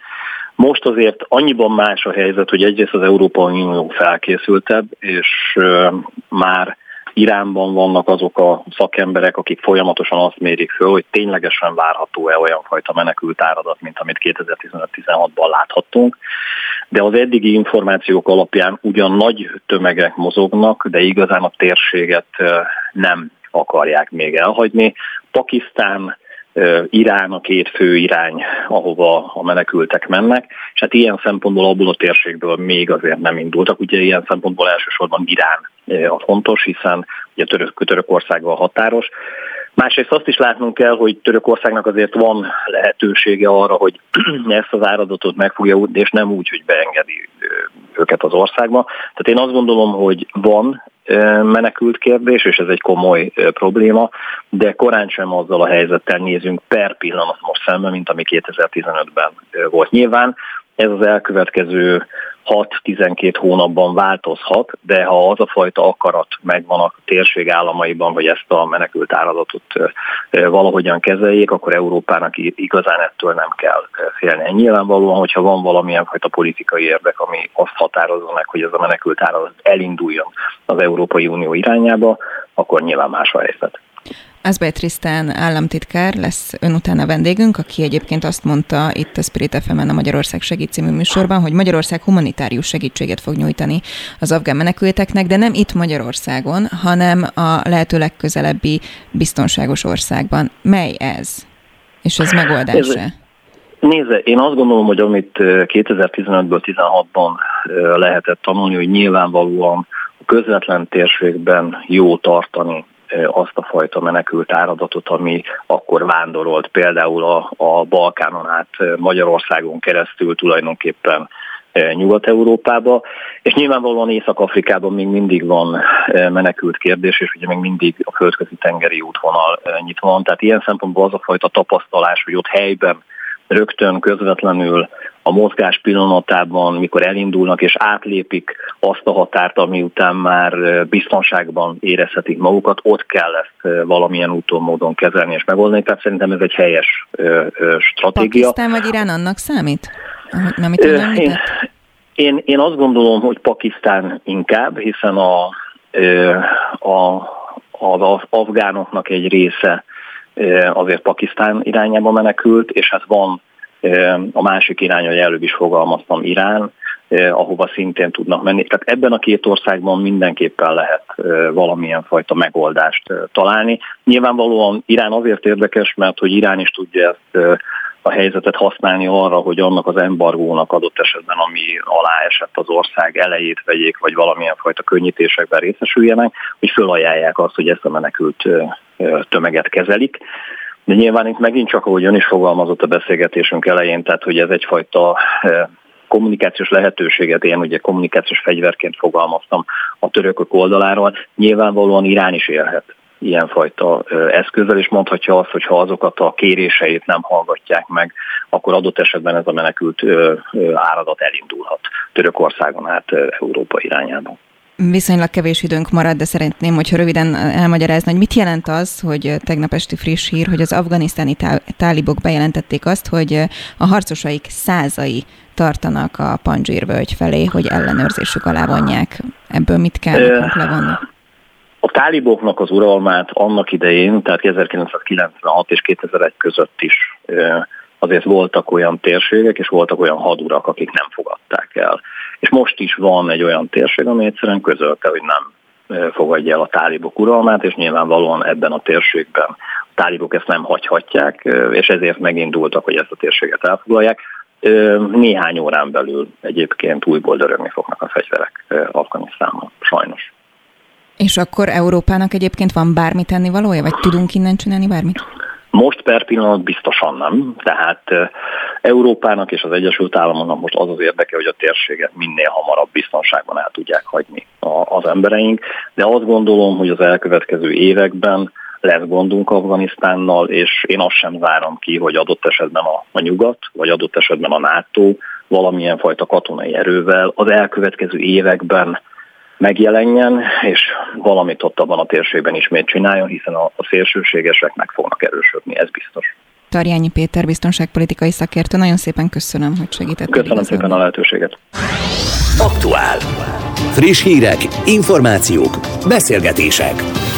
Most azért annyiban más a helyzet, hogy egyrészt az Európai Unió felkészültebb, és már Iránban vannak azok a szakemberek, akik folyamatosan azt mérik föl, hogy ténylegesen várható-e olyan fajta menekült áradat, mint amit 2015-16-ban láthattunk. De az eddigi információk alapján ugyan nagy tömegek mozognak, de igazán a térséget nem akarják még elhagyni. Pakisztán Irán a két fő irány, ahova a menekültek mennek, és hát ilyen szempontból abból a térségből még azért nem indultak. Ugye ilyen szempontból elsősorban Irán a fontos, hiszen ugye Török, Törökországgal határos. Másrészt azt is látnunk kell, hogy Törökországnak azért van lehetősége arra, hogy [clears throat] ezt az áradatot megfogja, és nem úgy, hogy beengedi őket az országba. Tehát én azt gondolom, hogy van menekült kérdés, és ez egy komoly probléma, de korán sem azzal a helyzettel nézünk per pillanat most szemben, mint ami 2015-ben volt. Nyilván ez az elkövetkező 6-12 hónapban változhat, de ha az a fajta akarat megvan a térség államaiban, hogy ezt a menekült áradatot valahogyan kezeljék, akkor Európának igazán ettől nem kell félni. Nyilvánvalóan, hogyha van valamilyen fajta politikai érdek, ami azt határozza meg, hogy ez a menekült áradat elinduljon az Európai Unió irányába, akkor nyilván más a helyzet. Azbej Trisztán államtitkár lesz ön utána vendégünk, aki egyébként azt mondta itt a Spirit fm a Magyarország segít című műsorban, hogy Magyarország humanitárius segítséget fog nyújtani az afgán menekülteknek, de nem itt Magyarországon, hanem a lehető legközelebbi biztonságos országban. Mely ez? És ez megoldás -e? Nézze, én azt gondolom, hogy amit 2015-ből 16-ban lehetett tanulni, hogy nyilvánvalóan a közvetlen térségben jó tartani azt a fajta menekült áradatot, ami akkor vándorolt például a, a Balkánon át Magyarországon keresztül tulajdonképpen Nyugat-Európába, és nyilvánvalóan Észak-Afrikában még mindig van menekült kérdés, és ugye még mindig a földközi tengeri útvonal nyitva van. Tehát ilyen szempontból az a fajta tapasztalás, hogy ott helyben rögtön közvetlenül a mozgás pillanatában, mikor elindulnak és átlépik azt a határt, ami után már biztonságban érezhetik magukat, ott kell ezt valamilyen úton, módon kezelni és megoldani. Tehát szerintem ez egy helyes stratégia. Pakisztán vagy Irán annak számít? Amit én, én, én azt gondolom, hogy Pakisztán inkább, hiszen a, a, az afgánoknak egy része azért Pakisztán irányába menekült, és hát van a másik irány, hogy előbb is fogalmaztam, Irán, ahova szintén tudnak menni. Tehát ebben a két országban mindenképpen lehet valamilyen fajta megoldást találni. Nyilvánvalóan Irán azért érdekes, mert hogy Irán is tudja ezt a helyzetet használni arra, hogy annak az embargónak adott esetben, ami alá esett az ország elejét vegyék, vagy valamilyen fajta könnyítésekben részesüljenek, hogy fölajánlják azt, hogy ezt a menekült tömeget kezelik. De nyilván itt megint csak, ahogy ön is fogalmazott a beszélgetésünk elején, tehát hogy ez egyfajta kommunikációs lehetőséget, én ugye kommunikációs fegyverként fogalmaztam a törökök oldaláról, nyilvánvalóan Irán is élhet ilyenfajta eszközzel, és mondhatja azt, hogy ha azokat a kéréseit nem hallgatják meg, akkor adott esetben ez a menekült áradat elindulhat Törökországon át Európa irányába. Viszonylag kevés időnk marad, de szeretném, hogyha röviden elmagyarázni, hogy mit jelent az, hogy tegnap esti friss hír, hogy az afganisztáni tálibok bejelentették azt, hogy a harcosaik százai tartanak a Panzsír völgy felé, hogy ellenőrzésük alá vonják. Ebből mit kell nekünk levonni? Táliboknak az uralmát annak idején, tehát 1996 és 2001 között is azért voltak olyan térségek, és voltak olyan hadurak, akik nem fogadták el. És most is van egy olyan térség, ami egyszerűen közölte, hogy nem fogadja el a tálibok uralmát, és nyilvánvalóan ebben a térségben a tálibok ezt nem hagyhatják, és ezért megindultak, hogy ezt a térséget elfoglalják. Néhány órán belül egyébként újból dörögni fognak a fegyverek Afganisztánban, sajnos. És akkor Európának egyébként van bármit tenni valója, vagy tudunk innen csinálni bármit? Most per pillanat biztosan nem. Tehát Európának és az Egyesült Államoknak most az az érdeke, hogy a térséget minél hamarabb biztonságban el tudják hagyni az embereink. De azt gondolom, hogy az elkövetkező években lesz gondunk Afganisztánnal, és én azt sem várom ki, hogy adott esetben a, a nyugat, vagy adott esetben a NATO valamilyen fajta katonai erővel az elkövetkező években megjelenjen, és valamit ott abban a térségben ismét csináljon, hiszen a, a szélsőségesek meg fognak erősödni, ez biztos. Tarjányi Péter, biztonságpolitikai szakértő, nagyon szépen köszönöm, hogy segített. Köszönöm szépen a lehetőséget. Aktuál. Friss hírek, információk, beszélgetések.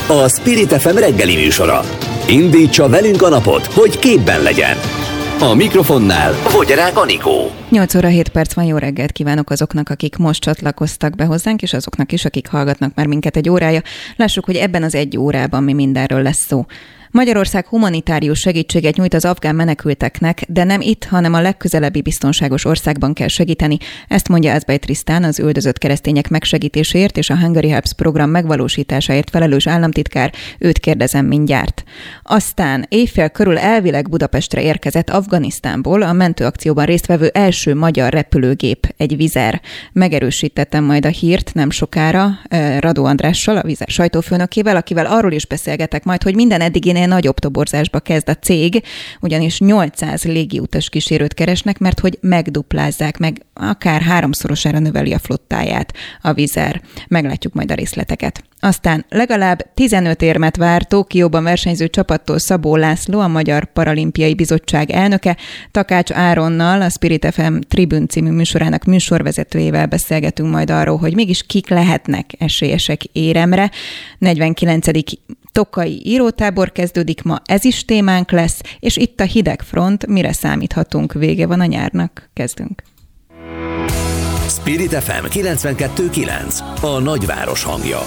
A Spirit FM reggeli műsora. Indítsa velünk a napot, hogy képben legyen. A mikrofonnál Fogyarák Anikó. 8 óra 7 perc van, jó reggelt kívánok azoknak, akik most csatlakoztak be hozzánk, és azoknak is, akik hallgatnak már minket egy órája. Lássuk, hogy ebben az egy órában mi mindenről lesz szó. Magyarország humanitárius segítséget nyújt az afgán menekülteknek, de nem itt, hanem a legközelebbi biztonságos országban kell segíteni. Ezt mondja Azbej Trisztán, az üldözött keresztények megsegítéséért és a Hungary Helps program megvalósításáért felelős államtitkár. Őt kérdezem mindjárt. Aztán éjfél körül elvileg Budapestre érkezett Afganisztánból a mentőakcióban résztvevő első magyar repülőgép, egy vizer. Megerősítettem majd a hírt nem sokára eh, Radó Andrással, a vizer sajtófőnökével, akivel arról is beszélgetek majd, hogy minden eddiginél minél nagyobb toborzásba kezd a cég, ugyanis 800 légiutas kísérőt keresnek, mert hogy megduplázzák, meg akár háromszorosára növeli a flottáját a vizer. Meglátjuk majd a részleteket. Aztán legalább 15 érmet vár Tokióban versenyző csapattól Szabó László, a Magyar Paralimpiai Bizottság elnöke, Takács Áronnal, a Spirit FM Tribün című műsorának műsorvezetőjével beszélgetünk majd arról, hogy mégis kik lehetnek esélyesek éremre. 49. Tokai írótábor kezdődik ma, ez is témánk lesz, és itt a hideg front, mire számíthatunk, vége van a nyárnak, kezdünk. Spirit FM 92.9, a nagyváros hangja.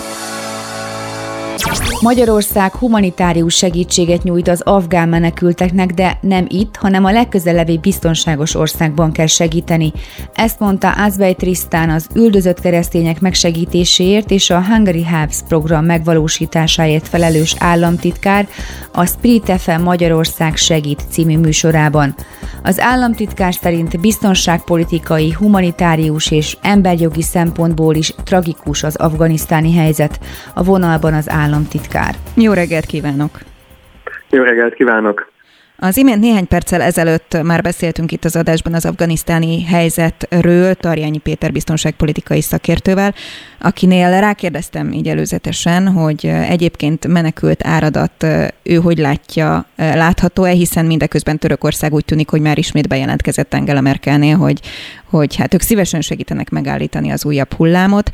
Magyarország humanitárius segítséget nyújt az afgán menekülteknek, de nem itt, hanem a legközelebbi biztonságos országban kell segíteni. Ezt mondta Azbej Trisztán az üldözött keresztények megsegítéséért és a Hungary Helps program megvalósításáért felelős államtitkár a Spirit FM Magyarország segít című műsorában. Az államtitkár szerint biztonságpolitikai, humanitárius és emberjogi szempontból is tragikus az afganisztáni helyzet. A vonalban az államtitkár. Jó reggelt kívánok! Jó reggelt kívánok! Az imént néhány perccel ezelőtt már beszéltünk itt az adásban az afganisztáni helyzetről Tarjányi Péter biztonságpolitikai szakértővel, akinél rákérdeztem így előzetesen, hogy egyébként menekült áradat ő hogy látja, látható-e, hiszen mindeközben Törökország úgy tűnik, hogy már ismét bejelentkezett Angela Merkelnél, hogy, hogy hát ők szívesen segítenek megállítani az újabb hullámot,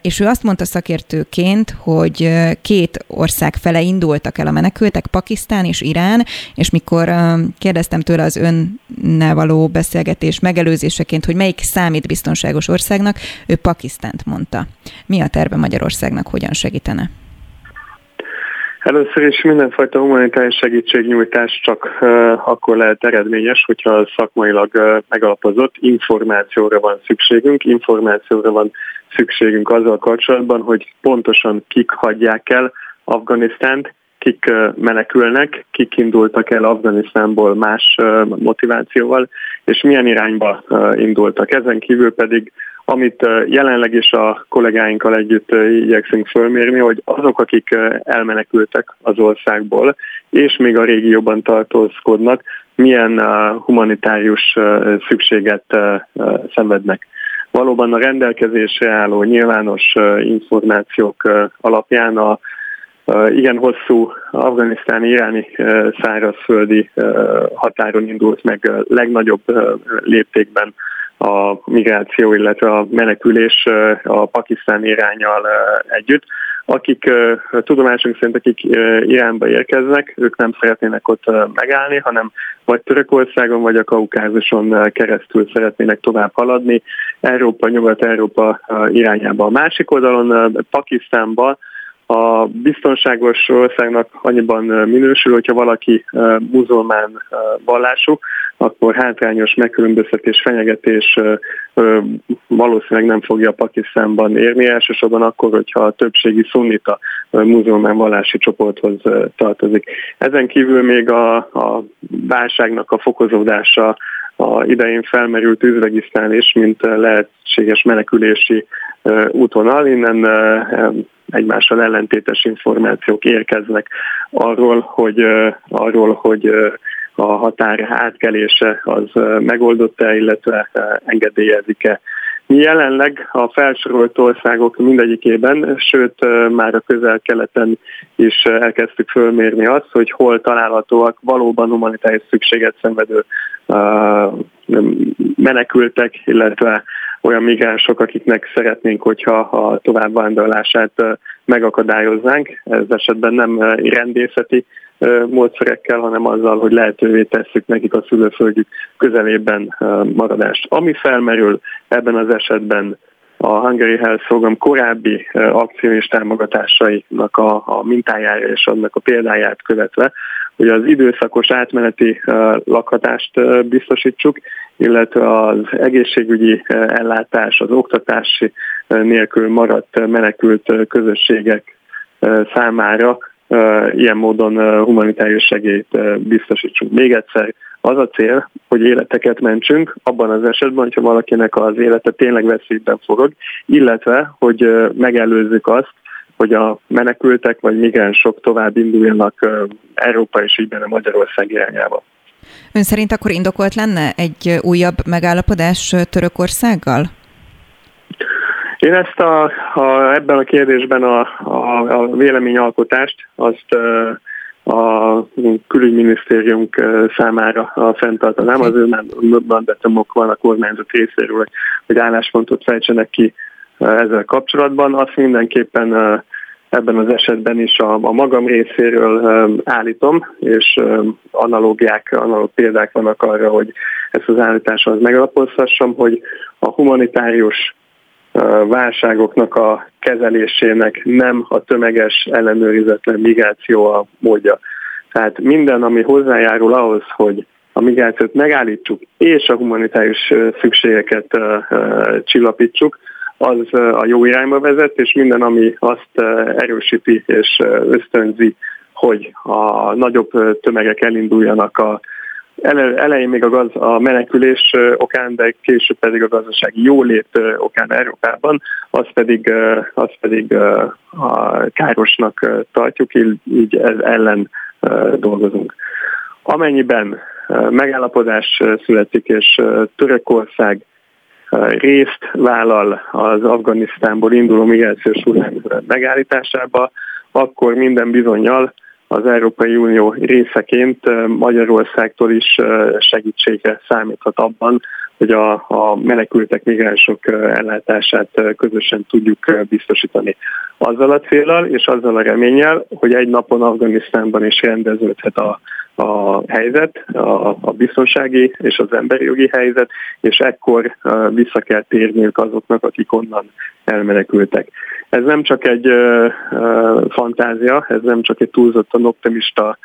és ő azt mondta szakértőként, hogy két ország fele indultak el a menekültek, Pakisztán és Irán, és mikor kérdeztem tőle az önnel való beszélgetés megelőzéseként, hogy melyik számít biztonságos országnak, ő Pakisztánt mondta. Mi a terve Magyarországnak, hogyan segítene? Először is mindenfajta humanitárius segítségnyújtás csak akkor lehet eredményes, hogyha szakmailag megalapozott információra van szükségünk, információra van szükségünk azzal kapcsolatban, hogy pontosan kik hagyják el Afganisztánt, kik menekülnek, kik indultak el Afganisztánból más motivációval, és milyen irányba indultak. Ezen kívül pedig amit jelenleg is a kollégáinkkal együtt igyekszünk fölmérni, hogy azok, akik elmenekültek az országból, és még a régióban tartózkodnak, milyen humanitárius szükséget szenvednek. Valóban a rendelkezésre álló nyilvános információk alapján a igen hosszú afganisztáni iráni szárazföldi határon indult meg legnagyobb léptékben a migráció, illetve a menekülés a pakisztán irányal együtt. Akik tudomásunk szerint, akik Iránba érkeznek, ők nem szeretnének ott megállni, hanem vagy Törökországon, vagy a Kaukázuson keresztül szeretnének tovább haladni, Európa, Nyugat-Európa irányába. A másik oldalon Pakisztánban a biztonságos országnak annyiban minősül, hogyha valaki muzulmán vallású, akkor hátrányos megkülönböztetés, fenyegetés valószínűleg nem fogja Pakisztánban érni, elsősorban akkor, hogyha a többségi szunnita muzulmán vallási csoporthoz tartozik. Ezen kívül még a, a válságnak a fokozódása a idején felmerült Üzbegisztán is, mint lehetséges menekülési útvonal. Innen egymással ellentétes információk érkeznek arról, hogy, arról, hogy a határ átkelése az megoldott-e, illetve engedélyezik-e. Mi jelenleg a felsorolt országok mindegyikében, sőt már a közel-keleten is elkezdtük fölmérni azt, hogy hol találhatóak valóban humanitárius szükséget szenvedő menekültek, illetve olyan migránsok, akiknek szeretnénk, hogyha a továbbvándorlását megakadályoznánk. Ez esetben nem rendészeti módszerekkel, hanem azzal, hogy lehetővé tesszük nekik a szülőföldjük közelében maradást. Ami felmerül ebben az esetben a Hungary Health Program korábbi akció és támogatásainak a, a mintájára és annak a példáját követve, hogy az időszakos átmeneti lakhatást biztosítsuk, illetve az egészségügyi ellátás, az oktatási nélkül maradt menekült közösségek számára ilyen módon humanitárius segélyt biztosítsunk. Még egyszer, az a cél, hogy életeket mentsünk, abban az esetben, hogyha valakinek az élete tényleg veszélyben forog, illetve, hogy megelőzzük azt, hogy a menekültek vagy migránsok tovább induljanak Európa és így benne Magyarország irányába. Ön szerint akkor indokolt lenne egy újabb megállapodás Törökországgal? Én ezt a, a, ebben a kérdésben a, a, a véleményalkotást azt a külügyminisztérium számára fenntartanám. Az ő mandátumok van a kormányzat részéről, hogy, hogy álláspontot fejtsenek ki ezzel kapcsolatban. Azt mindenképpen ebben az esetben is a, a magam részéről állítom, és analógiák, analóg példák vannak arra, hogy ezt az állításhoz megalapozhassam, hogy a humanitárius válságoknak a kezelésének nem a tömeges ellenőrizetlen migráció a módja. Tehát minden, ami hozzájárul ahhoz, hogy a migrációt megállítsuk, és a humanitárius szükségeket csillapítsuk, az a jó irányba vezet, és minden, ami azt erősíti és ösztönzi, hogy a nagyobb tömegek elinduljanak a elején még a, gaz, a menekülés okán, de később pedig a gazdasági jólét okán Európában, az pedig, az pedig a károsnak tartjuk, így, ez ellen dolgozunk. Amennyiben megállapodás születik, és Törökország részt vállal az Afganisztánból induló migrációs hullám megállításába, akkor minden bizonyal az Európai Unió részeként Magyarországtól is segítségre számíthat abban, hogy a, a menekültek, migránsok ellátását közösen tudjuk biztosítani. Azzal a célral és azzal a reménnyel, hogy egy napon Afganisztánban is rendeződhet a, a helyzet, a, a biztonsági és az emberi jogi helyzet, és ekkor vissza kell térniük azoknak, akik onnan elmenekültek. Ez nem csak egy fantázia, ez nem csak egy túlzottan optimista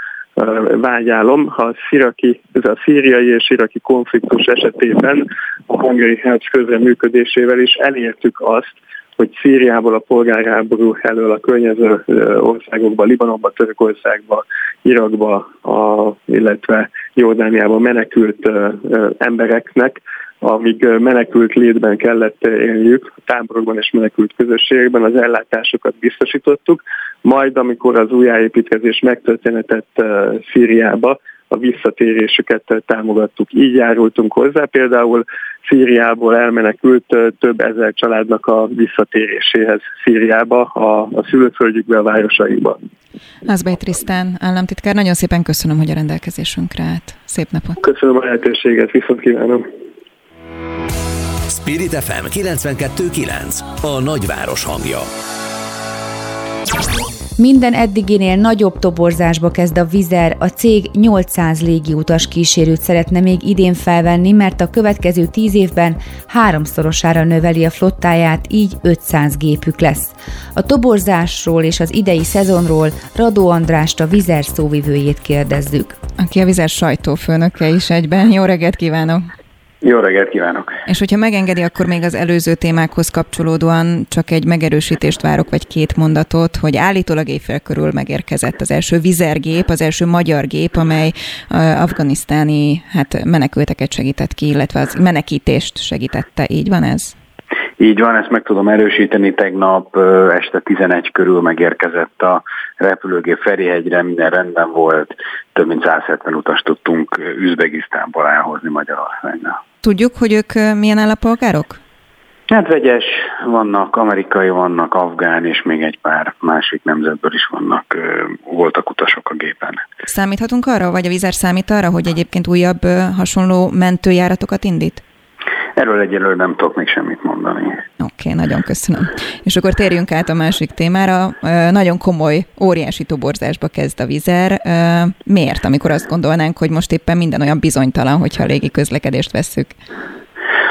vágyálom. Ha a, sziraki, a szíriai és iraki konfliktus esetében a hungary herc közreműködésével is elértük azt, hogy Szíriából a polgárháború elől a környező országokba, Libanonba, Törökországba, Irakba, a, illetve Jordániába menekült embereknek amíg menekült létben kellett élniük, a táborokban és menekült közösségekben az ellátásokat biztosítottuk, majd amikor az újjáépítkezés megtörténetett Szíriába, a visszatérésüket támogattuk. Így járultunk hozzá, például Szíriából elmenekült több ezer családnak a visszatéréséhez Szíriába, a, a szülőföldjükbe, a városaiba. Házbej Trisztán, államtitkár, nagyon szépen köszönöm, hogy a rendelkezésünkre állt. Szép napot! Köszönöm a lehetőséget, viszont kívánom! Spirit FM 92.9 A nagyváros hangja. Minden eddiginél nagyobb toborzásba kezd a Vizer, a cég 800 légiutas kísérőt szeretne még idén felvenni, mert a következő 10 évben háromszorosára növeli a flottáját, így 500 gépük lesz. A toborzásról és az idei szezonról Radó Andrást, a Vizer szóvivőjét kérdezzük. Aki a Vizer sajtófőnöke is egyben. Jó reggelt kívánok! Jó reggelt kívánok! És hogyha megengedi, akkor még az előző témákhoz kapcsolódóan csak egy megerősítést várok, vagy két mondatot, hogy állítólag éjfél körül megérkezett az első vizergép, az első magyar gép, amely afganisztáni hát menekülteket segített ki, illetve az menekítést segítette. Így van ez? Így van, ezt meg tudom erősíteni. Tegnap este 11 körül megérkezett a repülőgép Ferihegyre, minden rendben volt. Több mint 170 utas tudtunk Üzbegisztánból elhozni Magyarországra. Tudjuk, hogy ők milyen állampolgárok? Hát vegyes, vannak amerikai, vannak afgán, és még egy pár másik nemzetből is vannak, voltak utasok a gépen. Számíthatunk arra, vagy a vízer számít arra, hogy egyébként újabb hasonló mentőjáratokat indít? Erről egyelőre nem tudok még semmit mondani. Oké, okay, nagyon köszönöm. És akkor térjünk át a másik témára. Nagyon komoly, óriási toborzásba kezd a vizer. Miért, amikor azt gondolnánk, hogy most éppen minden olyan bizonytalan, hogyha a légi közlekedést vesszük?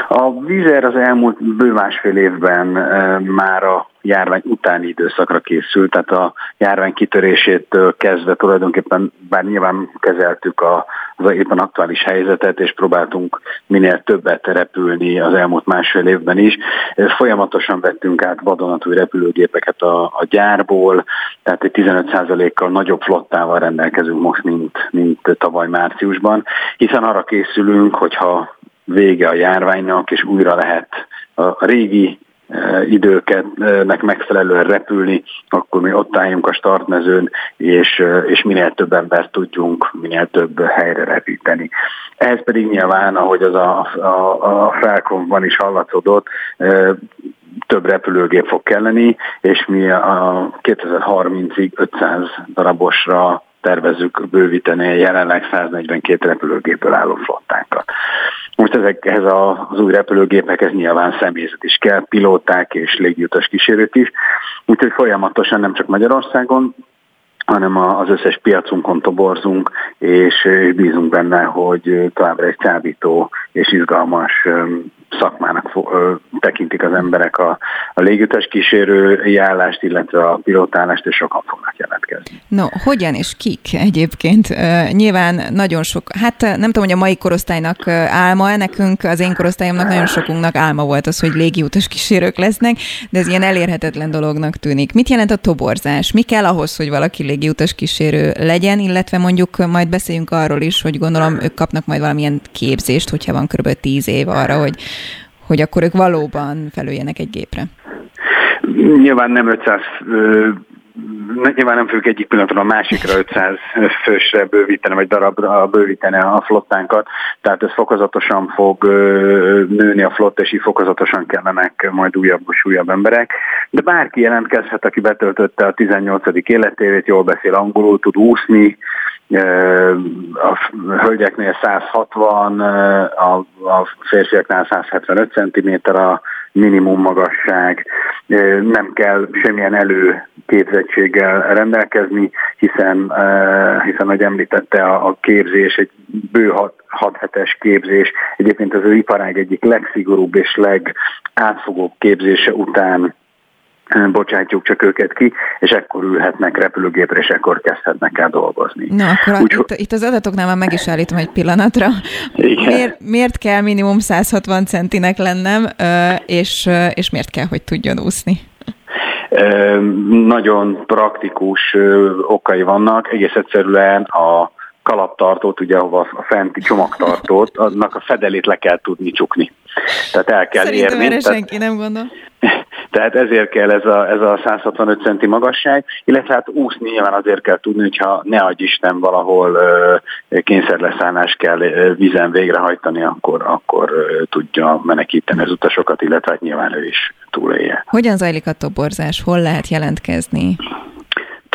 A vízer az elmúlt bő másfél évben már a járvány utáni időszakra készült, tehát a járvány kitörésétől kezdve tulajdonképpen, bár nyilván kezeltük a, az éppen aktuális helyzetet, és próbáltunk minél többet repülni az elmúlt másfél évben is. Folyamatosan vettünk át vadonatúj repülőgépeket a, a gyárból, tehát egy 15%-kal nagyobb flottával rendelkezünk most, mint, mint tavaly márciusban, hiszen arra készülünk, hogyha vége a járványnak, és újra lehet a régi e, időketnek megfelelően repülni, akkor mi ott álljunk a startmezőn, és, e, és minél több embert tudjunk minél több helyre repíteni. Ehhez pedig nyilván, ahogy az a, a, a Falconban is hallatszódott, e, több repülőgép fog kelleni, és mi a 2030-ig 500 darabosra tervezzük bővíteni a jelenleg 142 repülőgépből álló flottánkat. Most ezekhez az új repülőgépekhez nyilván személyzet is kell, pilóták és légiutas kísérők is, úgyhogy folyamatosan nem csak Magyarországon, hanem az összes piacunkon toborzunk, és bízunk benne, hogy továbbra egy csábító és izgalmas szakmának tekintik az emberek a, a légutas kísérői állást, illetve a pilótálást, és sokan fognak jelentkezni. No, hogyan és kik egyébként? Nyilván nagyon sok, hát nem tudom, hogy a mai korosztálynak álma, nekünk, az én korosztályomnak nagyon sokunknak álma volt az, hogy légiutas kísérők lesznek, de ez ilyen elérhetetlen dolognak tűnik. Mit jelent a toborzás? Mi kell ahhoz, hogy valaki légiutas kísérő legyen, illetve mondjuk majd beszéljünk arról is, hogy gondolom ők kapnak majd valamilyen képzést, hogyha van kb. tíz év arra, hogy hogy akkor ők valóban felüljenek egy gépre? Nyilván nem 500 nyilván nem fogjuk egyik pillanatban a másikra 500 fősre bővíteni, vagy darabra bővíteni a flottánkat, tehát ez fokozatosan fog nőni a flott, és így fokozatosan kellenek majd újabb és újabb emberek. De bárki jelentkezhet, aki betöltötte a 18. életévét, jól beszél angolul, tud úszni, a hölgyeknél 160, a, férfiaknál 175 cm a minimum magasság, nem kell semmilyen előképzettséggel rendelkezni, hiszen, hiszen ahogy említette, a, képzés egy bő hat hetes képzés, egyébként az ő iparág egyik legszigorúbb és legátfogóbb képzése után bocsátjuk csak őket ki, és ekkor ülhetnek repülőgépre, és ekkor kezdhetnek el dolgozni. Na, akkor Úgy, itt, itt az adatoknál már meg is állítom egy pillanatra. Igen. Miért, miért kell minimum 160 centinek lennem, és, és miért kell, hogy tudjon úszni? Nagyon praktikus okai vannak, egész egyszerűen a kalaptartót, ugye ahova a fenti csomagtartót, annak a fedelét le kell tudni csukni. Tehát el kell Szerintem érni. erre tehát, senki nem gondol. Tehát ezért kell ez a, ez a 165 centi magasság, illetve hát úszni nyilván azért kell tudni, hogyha ne adj Isten valahol kényszerleszállás kell vízen végrehajtani, akkor, akkor tudja menekíteni az utasokat, illetve hát nyilván ő is túlélje. Hogyan zajlik a toborzás? Hol lehet jelentkezni?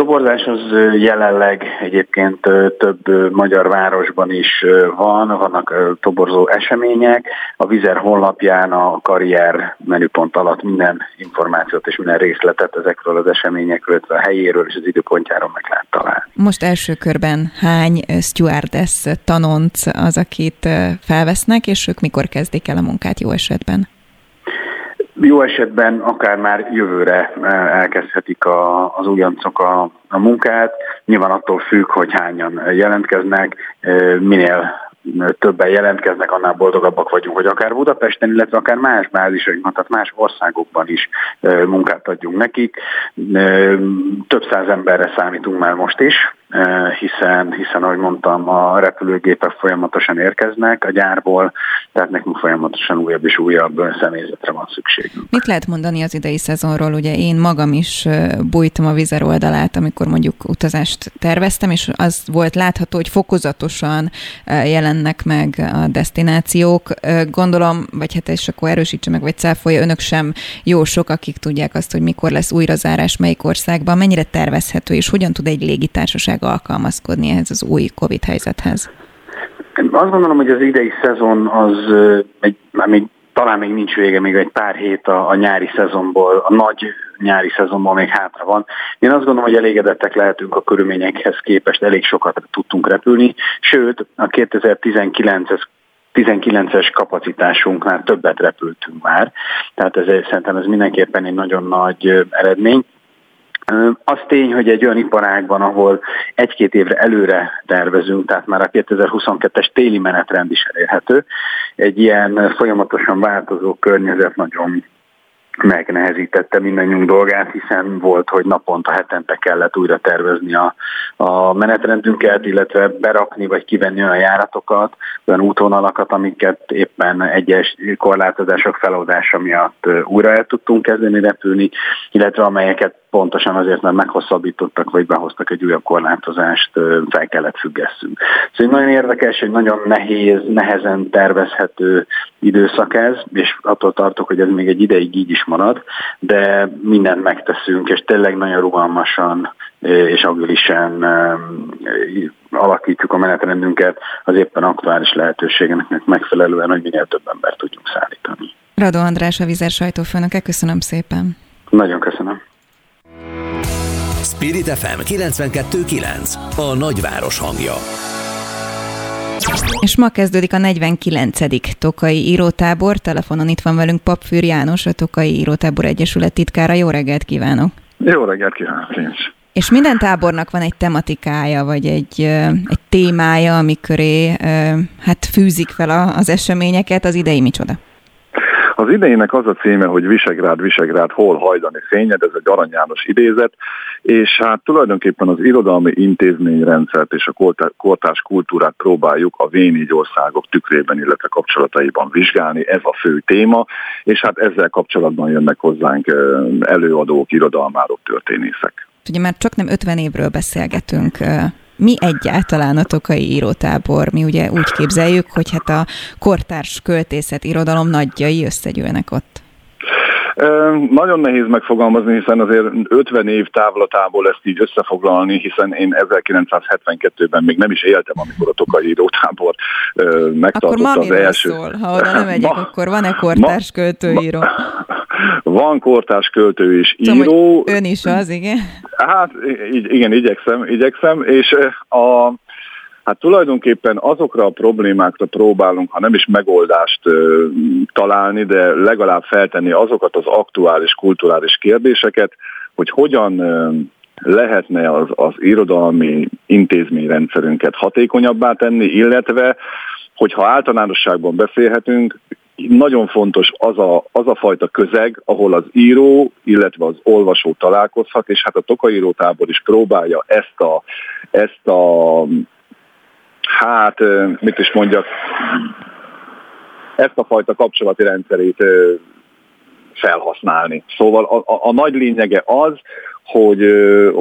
Toborzás az jelenleg egyébként több magyar városban is van, vannak toborzó események. A Vizer honlapján a karrier menüpont alatt minden információt és minden részletet ezekről az eseményekről, illetve a helyéről és az időpontjáról meg lehet találni. Most első körben hány stewardess tanonc az, akit felvesznek, és ők mikor kezdik el a munkát jó esetben? Jó esetben akár már jövőre eh, elkezdhetik a, az újoncok a, a munkát. Nyilván attól függ, hogy hányan jelentkeznek, eh, minél többen jelentkeznek, annál boldogabbak vagyunk, hogy akár Budapesten, illetve akár más bázisokban, tehát más országokban is eh, munkát adjunk nekik. Több száz emberre számítunk már most is, hiszen, hiszen ahogy mondtam, a repülőgépek folyamatosan érkeznek a gyárból, tehát nekünk folyamatosan újabb és újabb személyzetre van szükségünk. Mit lehet mondani az idei szezonról? Ugye én magam is bújtam a vizer oldalát, amikor mondjuk utazást terveztem, és az volt látható, hogy fokozatosan jelennek meg a destinációk. Gondolom, vagy hát és akkor erősítse meg, vagy cáfolja, önök sem jó sok, akik tudják azt, hogy mikor lesz újrazárás, melyik országban, mennyire tervezhető, és hogyan tud egy légitársaság meg alkalmazkodni ehhez az új Covid helyzethez? Azt gondolom, hogy az idei szezon az egy, még talán még nincs vége, még egy pár hét a, a nyári szezonból, a nagy nyári szezonból még hátra van. Én azt gondolom, hogy elégedettek lehetünk a körülményekhez képest, elég sokat tudtunk repülni, sőt a 2019-es 19-es kapacitásunknál többet repültünk már, tehát ez, szerintem ez mindenképpen egy nagyon nagy eredmény. Az tény, hogy egy olyan iparágban, ahol egy-két évre előre tervezünk, tehát már a 2022-es téli menetrend is elérhető, egy ilyen folyamatosan változó környezet nagyon megnehezítette mindannyiunk dolgát, hiszen volt, hogy naponta, hetente kellett újra tervezni a, a menetrendünket, illetve berakni vagy kivenni olyan járatokat, olyan útvonalakat, amiket éppen egyes korlátozások feloldása miatt újra el tudtunk kezdeni repülni, illetve amelyeket pontosan azért, mert meghosszabbítottak, vagy behoztak egy újabb korlátozást, fel kellett függesszünk. Szóval nagyon érdekes, egy nagyon nehéz, nehezen tervezhető időszak ez, és attól tartok, hogy ez még egy ideig így is marad, de mindent megteszünk, és tényleg nagyon rugalmasan és agilisen alakítjuk a menetrendünket az éppen aktuális lehetőségeknek megfelelően, hogy minél több embert tudjunk szállítani. Radó András, a Vizer sajtófőnöke, köszönöm szépen. Nagyon köszönöm. Spirit FM 92.9 A nagyváros hangja. És ma kezdődik a 49. Tokai írótábor. Telefonon itt van velünk Papfűr János, a Tokai Írótábor Egyesület titkára. Jó reggelt kívánok! Jó reggelt kívánok én is! És minden tábornak van egy tematikája, vagy egy, egy témája, amiköré hát fűzik fel az eseményeket. Az idei micsoda? Az idejének az a címe, hogy Visegrád, Visegrád, hol hajdani fényed, ez egy Arany János idézet, és hát tulajdonképpen az irodalmi intézményrendszert és a kortárs kultúrát próbáljuk a V4 országok tükrében, illetve kapcsolataiban vizsgálni, ez a fő téma, és hát ezzel kapcsolatban jönnek hozzánk előadók, irodalmárok, történészek. Ugye már csak nem 50 évről beszélgetünk, mi egyáltalán a Tokai írótábor? Mi ugye úgy képzeljük, hogy hát a kortárs költészet irodalom nagyjai összegyűlnek ott. Nagyon nehéz megfogalmazni, hiszen azért 50 év távlatából ezt így összefoglalni, hiszen én 1972-ben még nem is éltem, amikor a Tokai írótábor megtartotta az első. Szól, ha oda nem megyek, [laughs] ma, akkor van-e kortárs költőíró? Van kortárs költő és Tudom, író. Ön is az, igen? Hát igen, igyekszem, igyekszem, és a Hát tulajdonképpen azokra a problémákra próbálunk, ha nem is megoldást ö, találni, de legalább feltenni azokat az aktuális kulturális kérdéseket, hogy hogyan ö, lehetne az, az irodalmi intézményrendszerünket hatékonyabbá tenni, illetve, hogyha általánosságban beszélhetünk, nagyon fontos az a, az a fajta közeg, ahol az író, illetve az olvasó találkozhat, és hát a Tokaírótábor is próbálja ezt a, ezt a hát, mit is mondjak, ezt a fajta kapcsolati rendszerét felhasználni. Szóval a, a, a nagy lényege az, hogy,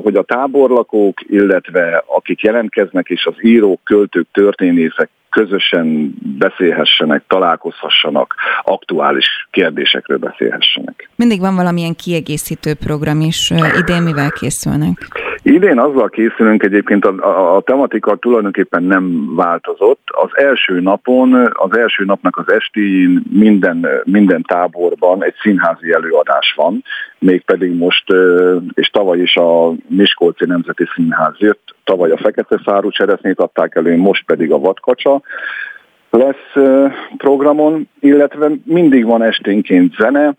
hogy a táborlakók, illetve akik jelentkeznek, és az írók, költők, történészek közösen beszélhessenek, találkozhassanak, aktuális kérdésekről beszélhessenek. Mindig van valamilyen kiegészítő program is. Idén mivel készülnek? Idén azzal készülünk egyébként, a, a, a tematika tulajdonképpen nem változott. Az első napon, az első napnak az estén minden, minden táborban egy színházi előadás van, mégpedig most, és tavaly is a Miskolci Nemzeti Színház jött, tavaly a Fekete Szárú cseresznyét adták elő, most pedig a Vadkacsa lesz programon, illetve mindig van esténként zene,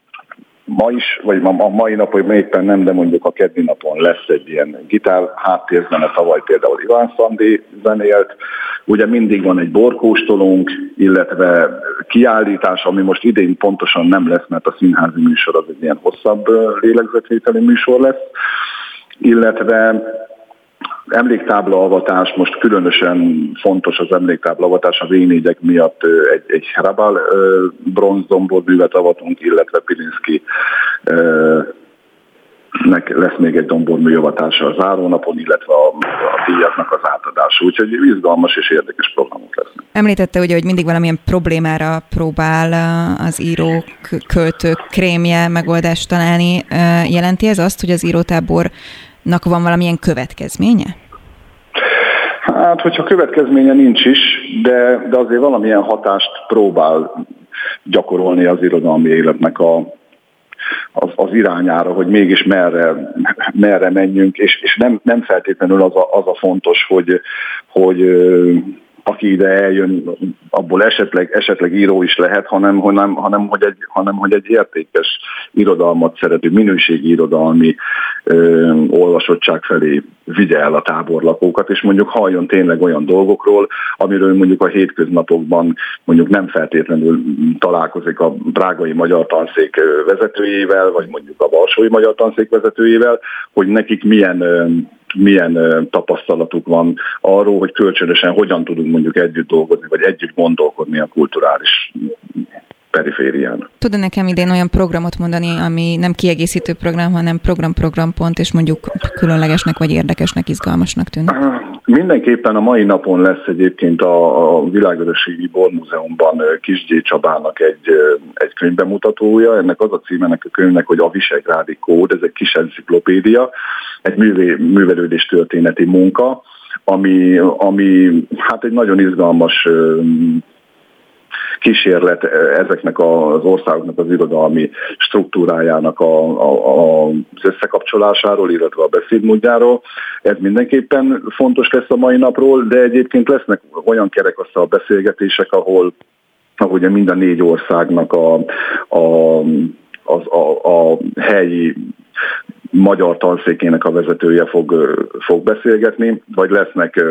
ma is, vagy ma, a mai nap, hogy éppen nem, de mondjuk a keddi napon lesz egy ilyen gitár háttérzene, tavaly például Iván Szandi zenélt. Ugye mindig van egy borkóstolónk, illetve kiállítás, ami most idén pontosan nem lesz, mert a színházi műsor az egy ilyen hosszabb lélegzetvételi műsor lesz, illetve emléktábla avatás, most különösen fontos az emléktábla avatás a v miatt egy, egy Hrabal bronzdombor művet avatunk, illetve Pilinszki nek lesz még egy dombormű avatása a zárónapon, illetve a, a díjaknak az átadása. Úgyhogy izgalmas és érdekes programok lesznek. Említette ugye, hogy mindig valamilyen problémára próbál az író költők krémje megoldást találni. Jelenti ez azt, hogy az írótábor nak van valamilyen következménye? Hát, hogyha következménye nincs is, de, de azért valamilyen hatást próbál gyakorolni az irodalmi életnek a, az, az irányára, hogy mégis merre, merre menjünk, és, és nem, nem feltétlenül az a, az a fontos, hogy, hogy aki ide eljön, abból esetleg, esetleg író is lehet, hanem, hanem, hanem, hogy egy, hanem hogy egy értékes irodalmat szerető, minőségi irodalmi ö, olvasottság felé vigye el a táborlakókat, és mondjuk halljon tényleg olyan dolgokról, amiről mondjuk a hétköznapokban mondjuk nem feltétlenül találkozik a Prágai Magyar Tanszék vezetőjével, vagy mondjuk a Varsói Magyar Tanszék vezetőjével, hogy nekik milyen milyen tapasztalatuk van arról, hogy kölcsönösen hogyan tudunk mondjuk együtt dolgozni, vagy együtt gondolkodni a kulturális periférián. Tud nekem idén olyan programot mondani, ami nem kiegészítő program, hanem program-programpont, és mondjuk különlegesnek, vagy érdekesnek, izgalmasnak tűnik? Mindenképpen a mai napon lesz egyébként a, a Világörösségi Bormúzeumban Kisgyé Csabának egy, egy könyvbemutatója. Ennek az a címenek a könyvnek, hogy a Visegrádi Kód, ez egy kis enciklopédia, egy művé, művelődés történeti munka, ami, ami hát egy nagyon izgalmas kísérlet ezeknek az országoknak az irodalmi struktúrájának a, a, a, az összekapcsolásáról, illetve a beszédmódjáról. Ez mindenképpen fontos lesz a mai napról, de egyébként lesznek olyan kerekasztal beszélgetések, ahol ahogy a mind a négy országnak a, a, a, a, a helyi magyar tanszékének a vezetője fog, fog beszélgetni, vagy lesznek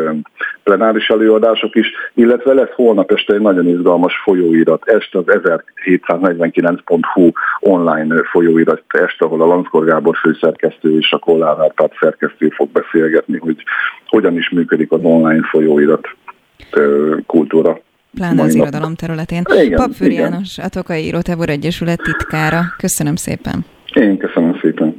plenáris előadások is, illetve lesz holnap este egy nagyon izgalmas folyóirat, este az 1749.hu online folyóirat este, ahol a Lanckor Gábor főszerkesztő és a Kollár Árpád szerkesztő fog beszélgetni, hogy hogyan is működik az online folyóirat kultúra pláne az irodalom területén. Papfűr János, a Tokai Író Egyesület titkára. Köszönöm szépen. Én köszönöm szépen.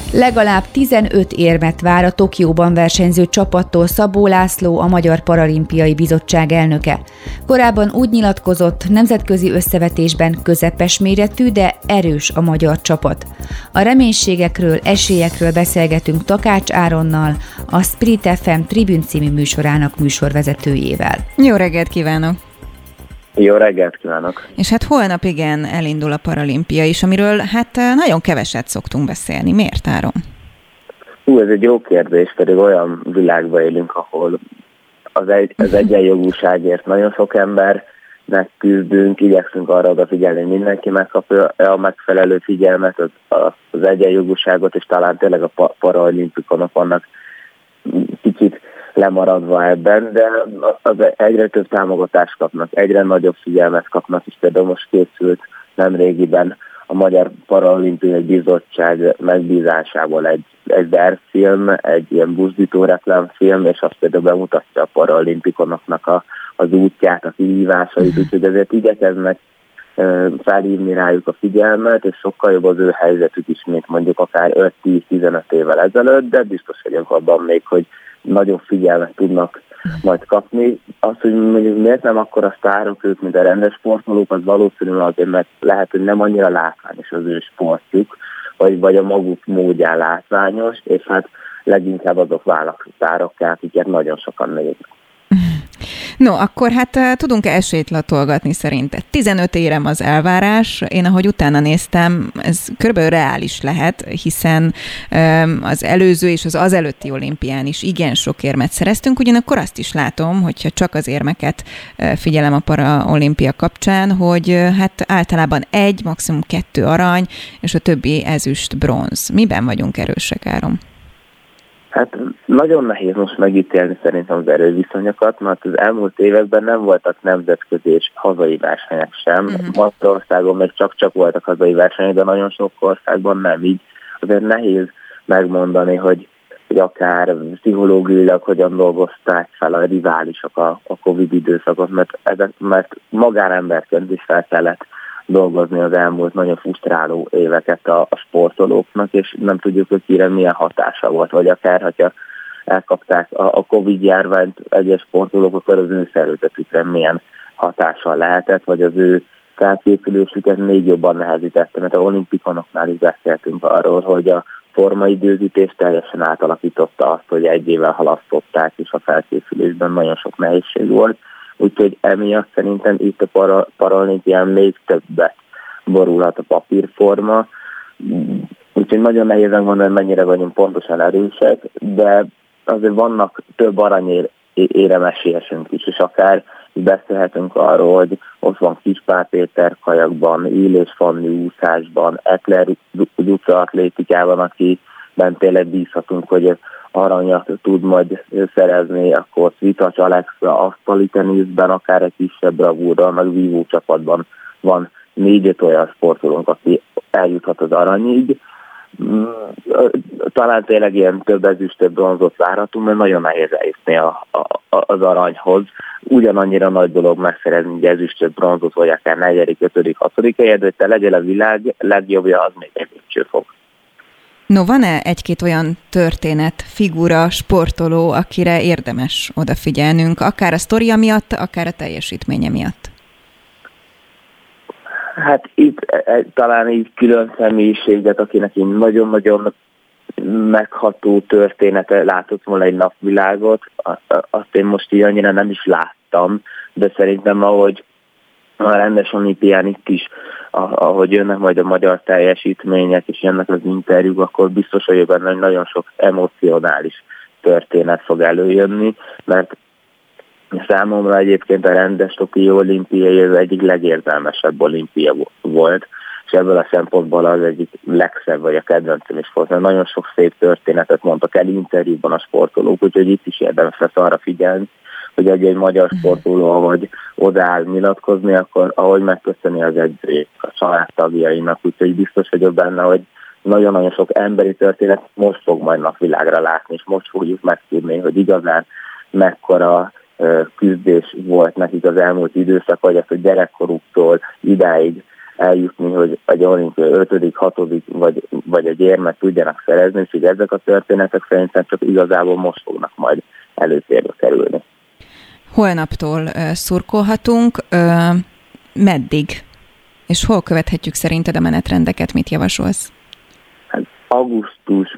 Legalább 15 érmet vár a Tokióban versenyző csapattól Szabó László, a Magyar Paralimpiai Bizottság elnöke. Korábban úgy nyilatkozott, nemzetközi összevetésben közepes méretű, de erős a magyar csapat. A reménységekről, esélyekről beszélgetünk Takács Áronnal, a Spirit FM Tribün című műsorának műsorvezetőjével. Jó reggelt kívánok! Jó reggelt kívánok! És hát holnap igen elindul a paralimpia is, amiről hát nagyon keveset szoktunk beszélni. Miért, Áron? Hú, ez egy jó kérdés, pedig olyan világban élünk, ahol az, egy, az egyenjogúságért nagyon sok embernek küzdünk, igyekszünk arra odafigyelni, hogy mindenki megkapja a megfelelő figyelmet, az, az egyenjogúságot, és talán tényleg a paralimpikonok vannak kicsit lemaradva ebben, de az egyre több támogatást kapnak, egyre nagyobb figyelmet kapnak, és például most készült nemrégiben a Magyar Paralimpiai Bizottság megbízásából egy, egy film, egy ilyen buzdító reklámfilm, és azt például bemutatja a paralimpikonoknak a, az útját, a kihívásait, úgyhogy ezért igyekeznek felhívni rájuk a figyelmet, és sokkal jobb az ő helyzetük is, mint mondjuk akár 5-10-15 évvel ezelőtt, de biztos vagyok abban még, hogy nagyobb figyelmet tudnak majd kapni. Az, hogy mondjuk miért nem akkor a sztárok ők, mint a rendes sportolók, az valószínűleg azért, mert lehet, hogy nem annyira látványos az ő sportjuk, vagy, vagy a maguk módján látványos, és hát leginkább azok válnak sztárokká, akiket nagyon sokan néznek. No, akkor hát uh, tudunk esélyt latolgatni szerinted. 15 érem az elvárás. Én ahogy utána néztem, ez körülbelül reális lehet, hiszen az előző és az az előtti olimpián is igen sok érmet szereztünk, ugyanakkor azt is látom, hogyha csak az érmeket uh, figyelem a paraolimpia kapcsán, hogy uh, hát általában egy, maximum kettő arany, és a többi ezüst bronz. Miben vagyunk erősek, Áron? Hát nagyon nehéz most megítélni szerintem az erőviszonyokat, mert az elmúlt években nem voltak nemzetközi és hazai versenyek sem. Uh-huh. Magyarországon meg csak-csak voltak hazai versenyek, de nagyon sok országban nem így. Azért nehéz megmondani, hogy, hogy akár pszichológiailag hogyan dolgozták fel a riválisok a, a Covid időszakot, mert, ezek, mert magánemberként is fel kellett dolgozni az elmúlt nagyon frusztráló éveket a, a sportolóknak, és nem tudjuk, hogy kire milyen hatása volt, vagy akár, hogyha elkapták a, a Covid járványt egyes sportolók, akkor az ő szervezetükre milyen hatással lehetett, vagy az ő felkészülésüket még jobban nehezítette, mert a olimpikonoknál is beszéltünk arról, hogy a formaidőzítés teljesen átalakította azt, hogy egy évvel halasztották, és a felkészülésben nagyon sok nehézség volt. Úgyhogy emiatt szerintem itt a para, paralimpián még többet borulhat a papírforma. Úgyhogy nagyon nehéz mondani, mennyire vagyunk pontosan erősek, de azért vannak több aranyér éremesélyesünk is, és akár beszélhetünk arról, hogy ott van Kispár Péter kajakban, Illés Fanni úszásban, Ekler utca atlétikában, akiben tényleg bízhatunk, hogy aranyat tud majd szerezni, akkor Svitacs Alexa asztali teniszben, akár egy kisebb bravúrral, meg vívó csapatban van négy olyan sportolónk, aki eljuthat az aranyig. Mm, talán tényleg ilyen több ezüst, több bronzot várhatunk, mert nagyon nehéz eljutni a, a, az aranyhoz. Ugyanannyira nagy dolog megszerezni egy ezüstöt, bronzot, vagy akár negyedik, ötödik, hatodik helyet, de te legyél a világ legjobbja, az még egy fog. No, van-e egy-két olyan történet, figura, sportoló, akire érdemes odafigyelnünk, akár a sztoria miatt, akár a teljesítménye miatt? Hát itt e, e, talán így külön személyiséget, akinek én nagyon-nagyon megható története látott volna egy napvilágot, azt én most így annyira nem is láttam, de szerintem ahogy a rendes olimpián itt is, ahogy jönnek majd a magyar teljesítmények, és jönnek az interjúk, akkor biztos vagyok benne, hogy nagyon sok emocionális történet fog előjönni, mert Számomra egyébként a rendes Tokió olimpiai az egyik legérzelmesebb olimpia volt, és ebből a szempontból az egyik legszebb, vagy a kedvencem is volt. Mert nagyon sok szép történetet mondtak el interjúban a sportolók, úgyhogy itt is érdemes lesz arra figyelni, hogy egy, egy magyar mhm. sportoló, vagy odaáll nyilatkozni, akkor ahogy megköszöni az edzőjét a családtagjainak, úgyhogy biztos vagyok benne, hogy nagyon-nagyon sok emberi történet most fog majd napvilágra látni, és most fogjuk megtudni, hogy igazán mekkora küzdés volt nekik az elmúlt időszak, vagy az, hogy gyerekkoruktól idáig eljutni, hogy egy olimpia 5., 6. vagy, vagy egy érmet tudjanak szerezni, és ezek a történetek szerintem csak igazából most fognak majd előtérbe kerülni. Holnaptól szurkolhatunk. Meddig? És hol követhetjük szerinted a menetrendeket? Mit javasolsz? Hát augusztus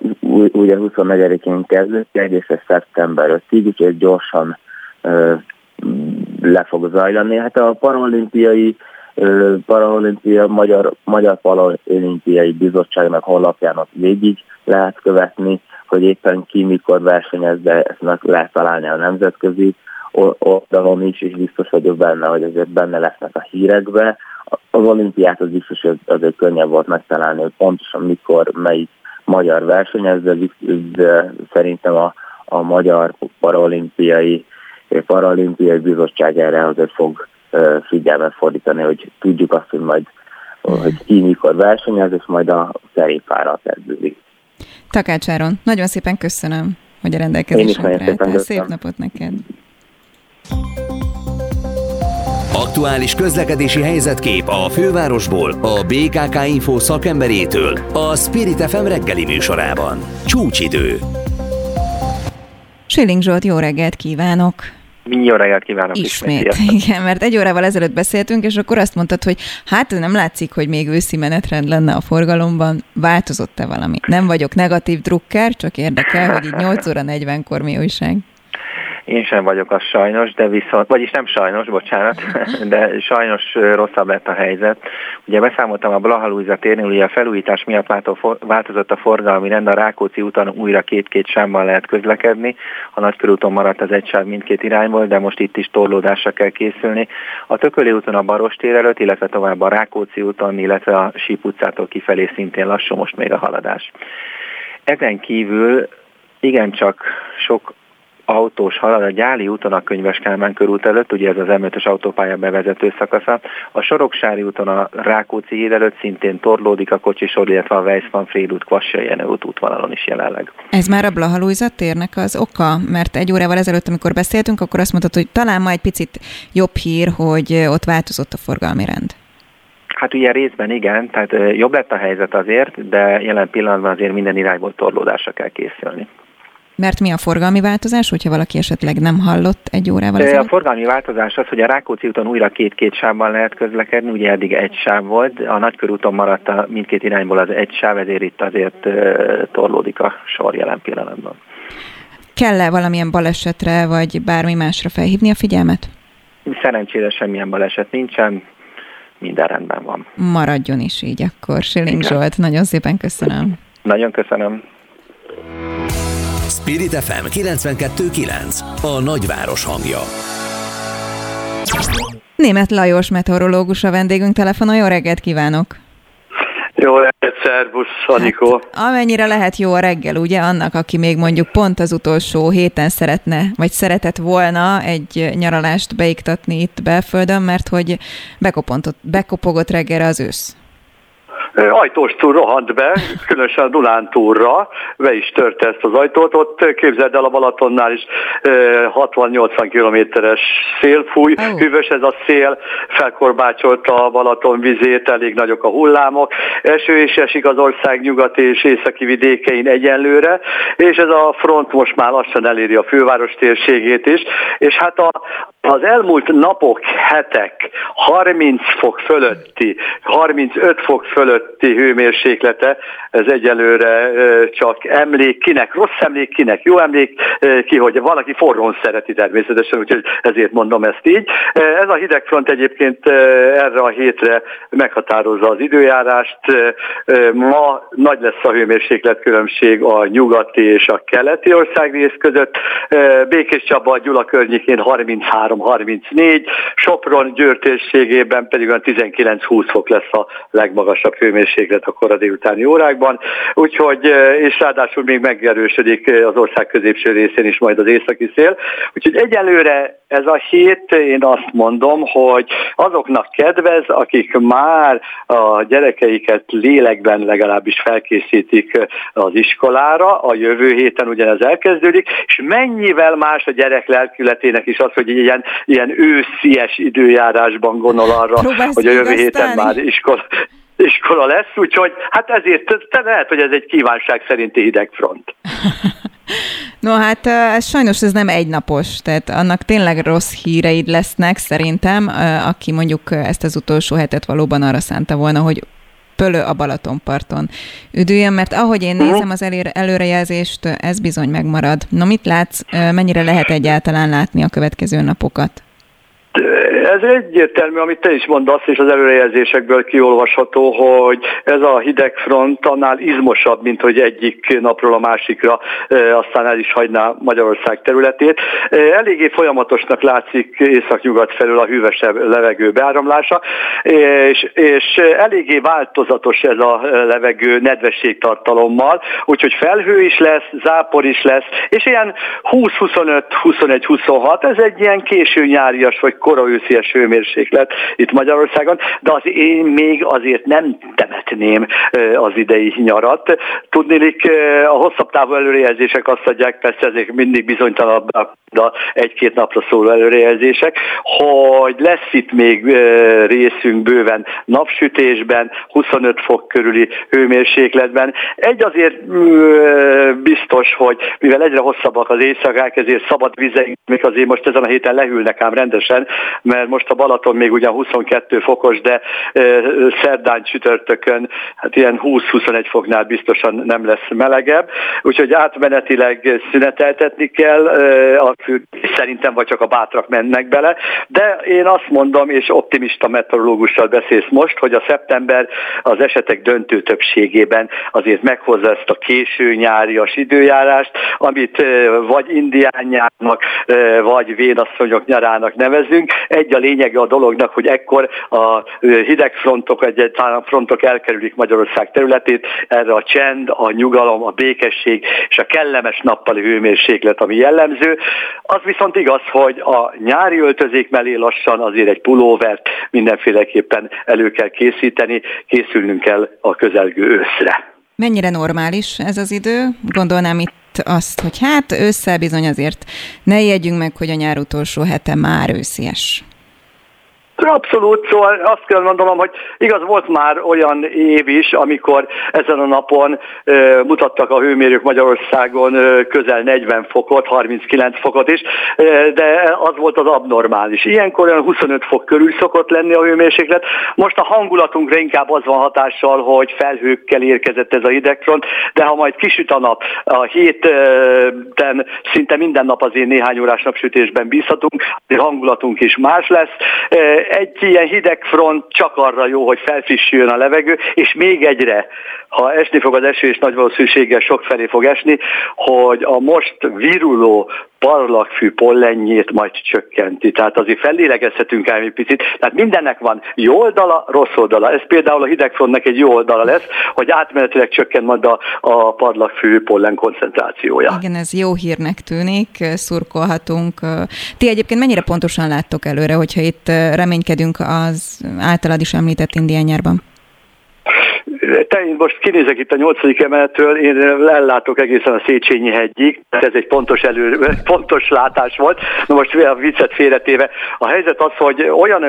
ugye 24-én kezdődik, egészen szeptember 5-ig, úgyhogy gyorsan le fog zajlani. Hát a paralimpiai Paralimpia, Magyar, Magyar Paralimpiai Bizottságnak honlapján ott végig lehet követni, hogy éppen ki mikor versenyez, de ezt meg lehet találni a nemzetközi oldalon is, és biztos vagyok benne, hogy azért benne lesznek a hírekbe. Az olimpiát az biztos, hogy azért könnyebb volt megtalálni, hogy pontosan mikor, melyik magyar versenyez, de, de szerintem a, a Magyar Paralimpiai Paralimpiai Bizottság erre azért fog figyelmet fordítani, hogy tudjuk azt, hogy majd hogy ki mikor versenyez, és majd a szerépára kezdődik. Takács Áron, nagyon szépen köszönöm, hogy a rendelkezésünkre álltál. Szép napot neked! Aktuális közlekedési helyzetkép a fővárosból, a BKK Info szakemberétől, a Spirit FM reggeli műsorában. Csúcsidő. Schilling Zsolt, jó reggelt kívánok! Jó reggelt kívánok ismét. ismét [laughs] igen, mert egy órával ezelőtt beszéltünk, és akkor azt mondtad, hogy hát nem látszik, hogy még őszi menetrend lenne a forgalomban. Változott-e valami? Nem vagyok negatív drukker, csak érdekel, hogy így 8 óra 40-kor mi újság. Én sem vagyok az sajnos, de viszont, vagyis nem sajnos, bocsánat, [laughs] de sajnos rosszabb lett a helyzet. Ugye beszámoltam a Blahalújza térnél, ugye a felújítás miatt változott a forgalmi rend, a Rákóczi úton újra két-két sámmal lehet közlekedni, a Nagykörúton maradt az egy sáv mindkét irányból, de most itt is torlódásra kell készülni. A Tököli úton a Barostér előtt, illetve tovább a Rákóczi úton, illetve a Síp utcától kifelé szintén lassú most még a haladás. Ezen kívül igencsak sok autós halad a Gyáli úton a Könyves Kálmán körút előtt, ugye ez az M5-ös autópálya bevezető szakasza. A Soroksári úton a Rákóczi híd előtt szintén torlódik a kocsisor, illetve a Weissmann út, Kvassai Jenő út útvonalon is jelenleg. Ez már a Blahalújza térnek az oka? Mert egy órával ezelőtt, amikor beszéltünk, akkor azt mondtad, hogy talán ma egy picit jobb hír, hogy ott változott a forgalmi rend. Hát ugye részben igen, tehát jobb lett a helyzet azért, de jelen pillanatban azért minden irányból torlódásra kell készülni. Mert mi a forgalmi változás, hogyha valaki esetleg nem hallott egy órával ezelőtt? A forgalmi változás az, hogy a Rákóczi úton újra két-két sávban lehet közlekedni, ugye eddig egy sáv volt, a Nagykörúton maradt a mindkét irányból az egy sáv, ezért itt azért torlódik a sor jelen pillanatban. Kell-e valamilyen balesetre, vagy bármi másra felhívni a figyelmet? Szerencsére semmilyen baleset nincsen, minden rendben van. Maradjon is így akkor. Siling Zsolt, nagyon szépen köszönöm. Nagyon köszönöm. Spirit FM 92.9 A nagyváros hangja. Német Lajos meteorológus a vendégünk telefonon. Jó reggelt kívánok! Jó reggelt, szervusz, Anikó. Hát, amennyire lehet jó a reggel, ugye, annak, aki még mondjuk pont az utolsó héten szeretne, vagy szeretett volna egy nyaralást beiktatni itt belföldön, mert hogy bekopogott reggelre az ősz ajtóstól rohant be, különösen a Dunántúrra, be is törte ezt az ajtót, ott képzeld el a Balatonnál is 60-80 kilométeres szél fúj, oh. hűvös ez a szél, felkorbácsolta a Balaton vizét, elég nagyok a hullámok, eső is esik az ország nyugati és északi vidékein egyenlőre, és ez a front most már lassan eléri a főváros térségét is, és hát a, az elmúlt napok, hetek 30 fok fölötti, 35 fok fölötti hőmérséklete, ez egyelőre csak emlék kinek, rossz emlék kinek, jó emlék ki, hogy valaki forrón szereti természetesen, úgyhogy ezért mondom ezt így. Ez a hidegfront egyébként erre a hétre meghatározza az időjárást. Ma nagy lesz a hőmérséklet különbség a nyugati és a keleti országrész között. Békés Csaba, Gyula környékén 33 33-34, Sopron Győr térségében pedig olyan 19-20 fok lesz a legmagasabb hőmérséklet a kora délutáni órákban, úgyhogy, és ráadásul még megerősödik az ország középső részén is majd az északi szél, úgyhogy egyelőre ez a hét, én azt mondom, hogy azoknak kedvez, akik már a gyerekeiket lélekben legalábbis felkészítik az iskolára, a jövő héten ugyanez elkezdődik, és mennyivel más a gyerek lelkületének is az, hogy ilyen, ilyen őszies időjárásban gondol arra, Próbálsz hogy a jövő héten már iskola, [laughs] iskola lesz, úgyhogy hát ezért te lehet, hogy ez egy kívánság szerinti hidegfront. [laughs] No hát ez sajnos ez nem egynapos, tehát annak tényleg rossz híreid lesznek szerintem, aki mondjuk ezt az utolsó hetet valóban arra szánta volna, hogy pölő a Balatonparton üdüljön, mert ahogy én mhm. nézem az előrejelzést, ez bizony megmarad. No mit látsz, mennyire lehet egyáltalán látni a következő napokat? Ez egyértelmű, amit te is mondasz, és az előrejelzésekből kiolvasható, hogy ez a hidegfront annál izmosabb, mint hogy egyik napról a másikra aztán el is hagyná Magyarország területét. Eléggé folyamatosnak látszik északnyugat felől a hűvösebb levegő beáramlása, és, és eléggé változatos ez a levegő nedvességtartalommal, úgyhogy felhő is lesz, zápor is lesz, és ilyen 20-25-21-26, ez egy ilyen késő nyárias vagy kora őszies hőmérséklet itt Magyarországon, de az én még azért nem temetném az idei nyarat. Tudnélik, a hosszabb távú előrejelzések azt adják, persze ezek mindig bizonytalanabb de egy-két napra szóló előrejelzések, hogy lesz itt még részünk bőven napsütésben, 25 fok körüli hőmérsékletben. Egy azért biztos, hogy mivel egyre hosszabbak az éjszakák, ezért szabad vizeink még azért most ezen a héten lehűlnek ám rendesen, mert most a Balaton még ugyan 22 fokos, de szerdán csütörtökön hát ilyen 20-21 foknál biztosan nem lesz melegebb, úgyhogy átmenetileg szüneteltetni kell a szerintem vagy csak a bátrak mennek bele, de én azt mondom, és optimista meteorológussal beszélsz most, hogy a szeptember az esetek döntő többségében azért meghozza ezt a késő nyárias időjárást, amit vagy indián nyárnak, vagy vénasszonyok nyarának nevezünk. Egy a lényege a dolognak, hogy ekkor a hideg frontok, egyáltalán frontok elkerülik Magyarország területét, erre a csend, a nyugalom, a békesség és a kellemes nappali hőmérséklet, ami jellemző. Az viszont igaz, hogy a nyári öltözék mellé lassan azért egy pulóvert mindenféleképpen elő kell készíteni, készülnünk kell a közelgő őszre. Mennyire normális ez az idő? Gondolnám itt azt, hogy hát ősszel bizony azért ne jegyünk meg, hogy a nyár utolsó hete már őszies. Abszolút, szóval azt kell mondanom, hogy igaz volt már olyan év is, amikor ezen a napon e, mutattak a hőmérők Magyarországon e, közel 40 fokot, 39 fokot is, e, de az volt az abnormális. Ilyenkor olyan 25 fok körül szokott lenni a hőmérséklet. Most a hangulatunkra inkább az van hatással, hogy felhőkkel érkezett ez a hidegfront, de ha majd kisüt a nap, a héten szinte minden nap azért néhány órás napsütésben bízhatunk, a hangulatunk is más lesz egy ilyen hideg front csak arra jó, hogy felfrissüljön a levegő, és még egyre, ha esni fog az eső, és nagy valószínűséggel sok felé fog esni, hogy a most viruló parlagfű pollenjét majd csökkenti. Tehát azért fellélegezhetünk el egy picit. Tehát mindennek van jó oldala, rossz oldala. Ez például a hidegfrontnak egy jó oldala lesz, hogy átmenetileg csökken majd a, a parlagfű pollen koncentrációja. Igen, ez jó hírnek tűnik, szurkolhatunk. Ti egyébként mennyire pontosan láttok előre, hogyha itt reménykedünk az általad is említett indián nyárban? Te én most kinézek itt a nyolcadik emeletről, én ellátok egészen a Széchenyi hegyig, ez egy pontos, elő, pontos látás volt. Na most a viccet félretéve, a helyzet az, hogy olyan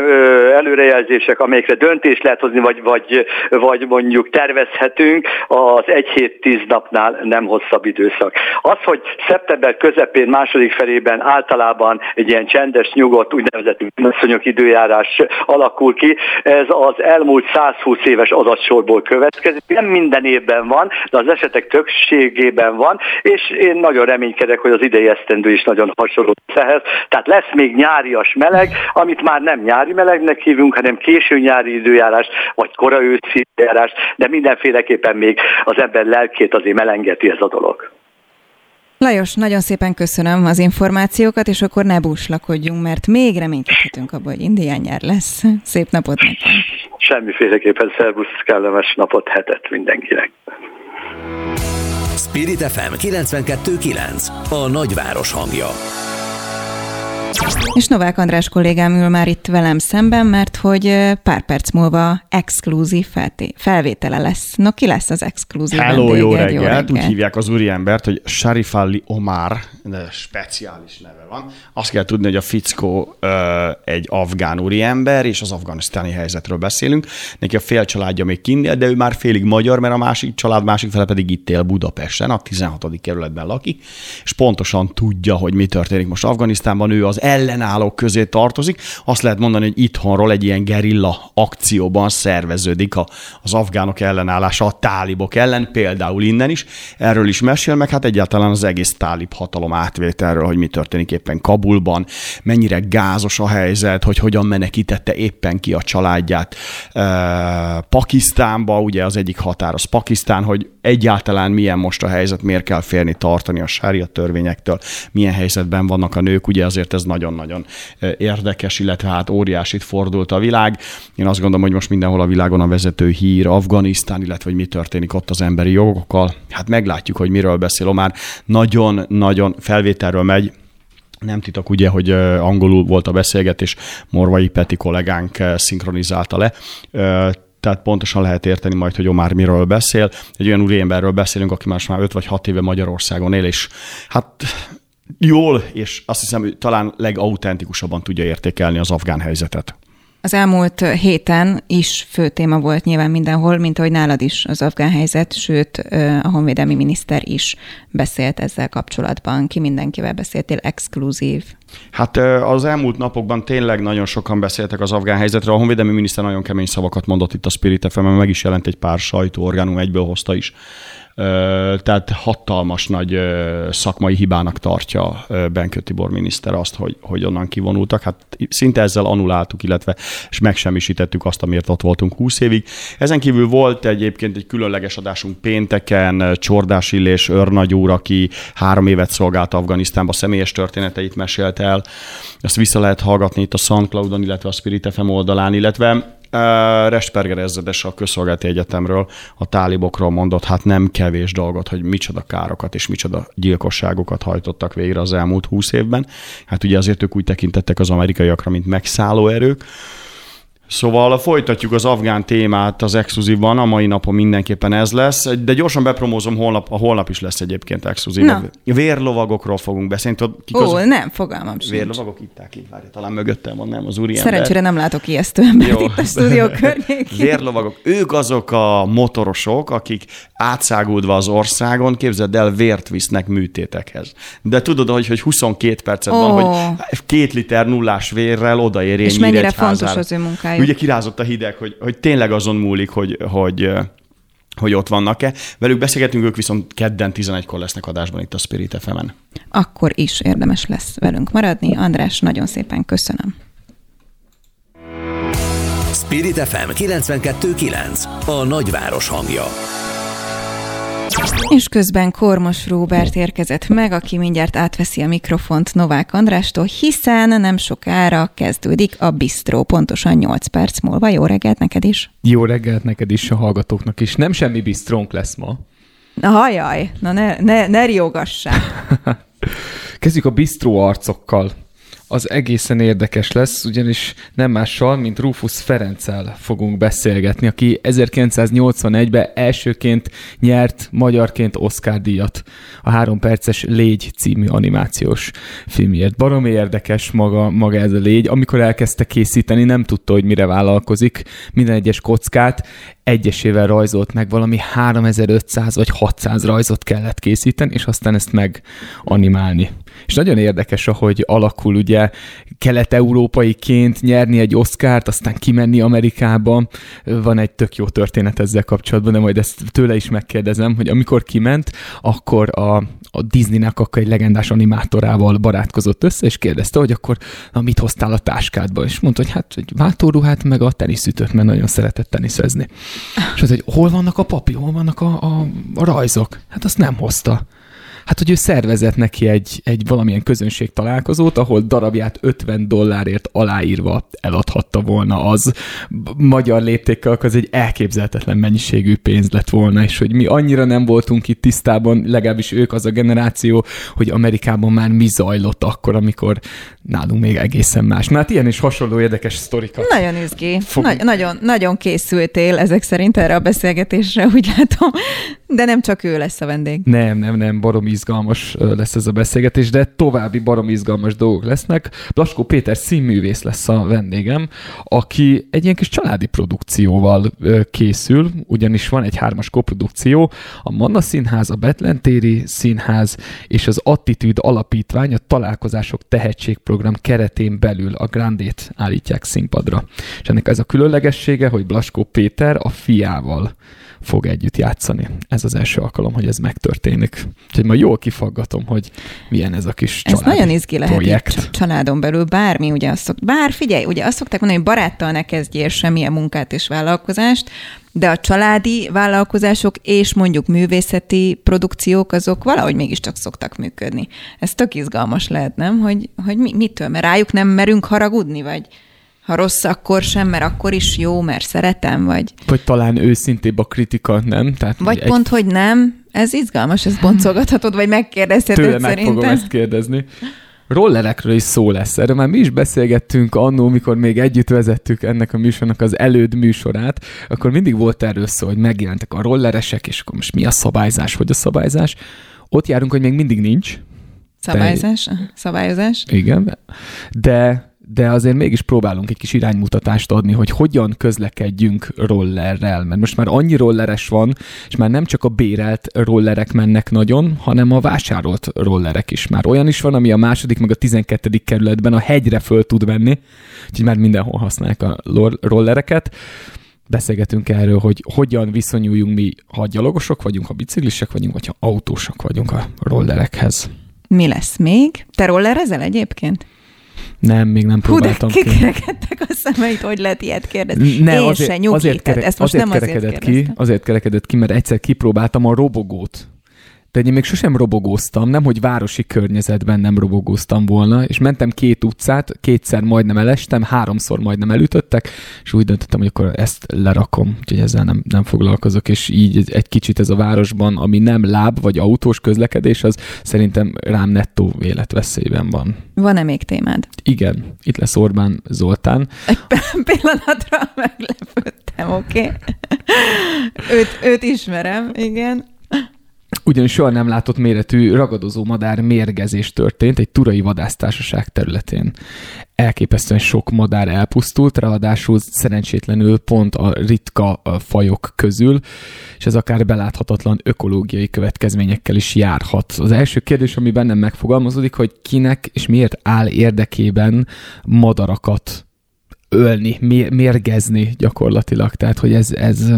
előrejelzések, amelyekre döntés lehet hozni, vagy, vagy, vagy mondjuk tervezhetünk, az egy hét tíz napnál nem hosszabb időszak. Az, hogy szeptember közepén, második felében általában egy ilyen csendes, nyugodt, úgynevezett viszonyok időjárás alakul ki, ez az elmúlt 120 éves adatsorból következik. Nem minden évben van, de az esetek többségében van, és én nagyon reménykedek, hogy az idei esztendő is nagyon hasonló ehhez. Tehát lesz még nyárias meleg, amit már nem nyári melegnek hívunk, hanem késő nyári időjárás, vagy kora őszi időjárás, de mindenféleképpen még az ember lelkét azért melengeti ez a dolog. Lajos, nagyon szépen köszönöm az információkat, és akkor ne búslakodjunk, mert még reménykedhetünk abban, hogy indián nyár lesz. Szép napot nektek! Semmiféleképpen szervusz, kellemes napot, hetet mindenkinek! Spirit FM 92.9 A nagyváros hangja és Novák András kollégám ül már itt velem szemben, mert hogy pár perc múlva exkluzív felté- felvétele lesz. No, ki lesz az exkluzív Hello, vendéged? jó reggelt. jó reggelt! Úgy hívják az úriembert, hogy Sharif Ali Omar, de speciális neve van. Azt kell tudni, hogy a fickó ö, egy afgán úriember, és az afganisztáni helyzetről beszélünk. Neki a fél családja még kint de ő már félig magyar, mert a másik család másik fele pedig itt él Budapesten, a 16. kerületben lakik, és pontosan tudja, hogy mi történik most Afganisztánban. Ő az ellenállók közé tartozik. Azt lehet mondani, hogy itthonról egy ilyen gerilla akcióban szerveződik az afgánok ellenállása a tálibok ellen, például innen is. Erről is mesél, meg hát egyáltalán az egész tálib hatalom átvételről, hogy mi történik éppen Kabulban, mennyire gázos a helyzet, hogy hogyan menekítette éppen ki a családját eh, Pakisztánba, ugye az egyik határ az Pakisztán, hogy egyáltalán milyen most a helyzet, miért kell félni tartani a sária törvényektől, milyen helyzetben vannak a nők, ugye azért ez nagyon-nagyon érdekes, illetve hát óriásit fordult a világ. Én azt gondolom, hogy most mindenhol a világon a vezető hír, Afganisztán, illetve hogy mi történik ott az emberi jogokkal. Hát meglátjuk, hogy miről beszél. Már nagyon-nagyon felvételről megy, nem titok ugye, hogy angolul volt a beszélgetés, Morvai Peti kollégánk szinkronizálta le, tehát pontosan lehet érteni majd, hogy Omar miről beszél. Egy olyan úriemberről beszélünk, aki már már 5 vagy 6 éve Magyarországon él, és hát jól, és azt hiszem, talán legauthentikusabban tudja értékelni az afgán helyzetet. Az elmúlt héten is fő téma volt nyilván mindenhol, mint ahogy nálad is az afgán helyzet, sőt a honvédelmi miniszter is beszélt ezzel kapcsolatban. Ki mindenkivel beszéltél exkluzív? Hát az elmúlt napokban tényleg nagyon sokan beszéltek az afgán helyzetről. A honvédelmi miniszter nagyon kemény szavakat mondott itt a Spirit fm meg is jelent egy pár sajtóorgánum, egyből hozta is tehát hatalmas nagy szakmai hibának tartja Benkő Tibor miniszter azt, hogy, hogy onnan kivonultak. Hát szinte ezzel anuláltuk, illetve és megsemmisítettük azt, amiért ott voltunk 20 évig. Ezen kívül volt egyébként egy különleges adásunk pénteken, Csordás Illés Örnagy úr, aki három évet szolgált Afganisztánba, személyes történeteit mesélt el. Ezt vissza lehet hallgatni itt a SoundCloudon, illetve a Spirit FM oldalán, illetve Resperger ezredes a Közszolgálati Egyetemről a tálibokról mondott, hát nem kevés dolgot, hogy micsoda károkat és micsoda gyilkosságokat hajtottak végre az elmúlt húsz évben. Hát ugye azért ők úgy tekintettek az amerikaiakra, mint megszálló erők. Szóval folytatjuk az afgán témát az exkluzívban, a mai napon mindenképpen ez lesz, de gyorsan bepromózom, holnap, a holnap is lesz egyébként exkluzív. Na. Vérlovagokról fogunk beszélni. Tudod, kik Ó, az... nem, fogalmam sincs. Vérlovagok itták ki, várj, talán mögöttem van, nem az úri Szerencsére nem látok ijesztő embert Jó. itt a stúdió [laughs] környékén. Vérlovagok, ők azok a motorosok, akik átszágódva az országon, képzeld el, vért visznek műtétekhez. De tudod, hogy, hogy 22 percet oh. van, hogy két liter nullás vérrel odaérjen És mennyire fontos az ő munkájuk. Ugye kirázott a hideg, hogy, hogy tényleg azon múlik, hogy, hogy hogy ott vannak-e. Velük beszélgetünk, ők viszont kedden 11-kor lesznek adásban itt a Spirit fm -en. Akkor is érdemes lesz velünk maradni. András, nagyon szépen köszönöm. Spirit FM 92.9 a nagyváros hangja. És közben Kormos Róbert érkezett meg, aki mindjárt átveszi a mikrofont Novák Andrástól, hiszen nem sokára kezdődik a Bistró, pontosan 8 perc múlva. Jó reggelt neked is! Jó reggelt neked is, a hallgatóknak is. Nem semmi bistrónk lesz ma. Na hajaj, na ne, ne, ne riogassál! [laughs] Kezdjük a bistró arcokkal az egészen érdekes lesz, ugyanis nem mással, mint Rufus Ferenccel fogunk beszélgetni, aki 1981-ben elsőként nyert magyarként Oscar díjat a három perces Légy című animációs filmért. Baromi érdekes maga, maga ez a légy. Amikor elkezdte készíteni, nem tudta, hogy mire vállalkozik. Minden egyes kockát egyesével rajzolt meg, valami 3500 vagy 600 rajzot kellett készíteni, és aztán ezt meganimálni. És nagyon érdekes, ahogy alakul ugye kelet-európaiként nyerni egy Oscárt, aztán kimenni Amerikába. Van egy tök jó történet ezzel kapcsolatban, de majd ezt tőle is megkérdezem, hogy amikor kiment, akkor a, a Disneynek akkor egy legendás animátorával barátkozott össze, és kérdezte, hogy akkor na, mit hoztál a táskádba? És mondta, hogy hát egy váltóruhát, meg a teniszütőt, mert nagyon szeretett teniszezni. És az, hogy hol vannak a papi, hol vannak a, a, a rajzok? Hát azt nem hozta hát hogy ő szervezett neki egy, egy valamilyen közönség találkozót, ahol darabját 50 dollárért aláírva eladhatta volna az. Magyar léptékkel az egy elképzelhetetlen mennyiségű pénz lett volna, és hogy mi annyira nem voltunk itt tisztában, legalábbis ők az a generáció, hogy Amerikában már mi zajlott akkor, amikor nálunk még egészen más. Na hát ilyen is hasonló érdekes sztorikat. Nagyon izgi. Fog... Nagy, nagyon, nagyon készültél ezek szerint erre a beszélgetésre, úgy látom. De nem csak ő lesz a vendég. Nem, nem, nem, barom izgalmas lesz ez a beszélgetés, de további barom izgalmas dolgok lesznek. Blaskó Péter színművész lesz a vendégem, aki egy ilyen kis családi produkcióval készül, ugyanis van egy hármas koprodukció, a Manna Színház, a Betlentéri Színház és az Attitűd Alapítvány a Találkozások Tehetségprogram keretén belül a Grandét állítják színpadra. És ennek ez a különlegessége, hogy Blaskó Péter a fiával fog együtt játszani. Ez az első alkalom, hogy ez megtörténik. Úgyhogy ma jól kifaggatom, hogy milyen ez a kis Ez nagyon izgi lehet projekt. családon belül, bármi, ugye azt szok, bár figyelj, ugye azt szokták mondani, hogy baráttal ne kezdjél semmilyen munkát és vállalkozást, de a családi vállalkozások és mondjuk művészeti produkciók azok valahogy mégiscsak szoktak működni. Ez tök izgalmas lehet, nem? Hogy, hogy mi, mitől? Mert rájuk nem merünk haragudni, vagy ha rossz, akkor sem, mert akkor is jó, mert szeretem, vagy... Vagy talán őszintébb a kritika, nem? Tehát, vagy egy... pont, hogy nem. Ez izgalmas, ezt boncolgathatod, vagy megkérdezheted Tőle szerintem. meg fogom ezt kérdezni. Rollerekről is szó lesz. Erről már mi is beszélgettünk annó, mikor még együtt vezettük ennek a műsornak az előd műsorát, akkor mindig volt erről szó, hogy megjelentek a rolleresek, és akkor most mi a szabályzás, hogy a szabályzás. Ott járunk, hogy még mindig nincs. Szabályzás? De... Szabályozás? Igen. De de azért mégis próbálunk egy kis iránymutatást adni, hogy hogyan közlekedjünk rollerrel, mert most már annyi rolleres van, és már nem csak a bérelt rollerek mennek nagyon, hanem a vásárolt rollerek is. Már olyan is van, ami a második, meg a tizenkettedik kerületben a hegyre föl tud venni, úgyhogy már mindenhol használják a rollereket beszélgetünk erről, hogy hogyan viszonyuljunk mi, ha gyalogosok vagyunk, ha biciklisek vagyunk, vagy ha autósok vagyunk a rollerekhez. Mi lesz még? Te rollerezel egyébként? Nem, még nem próbáltam Hú, de kikerekedtek a szemeit, hogy lehet ilyet kérdezni. Ne, Én azért, se, nyugi, azért, kere, ezt most azért nem kerekedett azért ki, azért kerekedett ki, mert egyszer kipróbáltam a robogót. De én még sosem robogóztam, nem, hogy városi környezetben nem robogóztam volna, és mentem két utcát, kétszer majdnem elestem, háromszor majdnem elütöttek, és úgy döntöttem, hogy akkor ezt lerakom, úgyhogy ezzel nem, nem foglalkozok, és így egy kicsit ez a városban, ami nem láb vagy autós közlekedés, az szerintem rám nettó életveszélyben van. Van-e még témád? Igen, itt lesz Orbán Zoltán. Egy [laughs] pillanatra [laughs] meglepődtem, oké? Okay? őt, őt ismerem, igen ugyanis soha nem látott méretű ragadozó madár mérgezés történt egy turai vadásztársaság területén. Elképesztően sok madár elpusztult, ráadásul szerencsétlenül pont a ritka fajok közül, és ez akár beláthatatlan ökológiai következményekkel is járhat. Az első kérdés, ami bennem megfogalmazódik, hogy kinek és miért áll érdekében madarakat ölni, mérgezni gyakorlatilag. Tehát, hogy ez, ez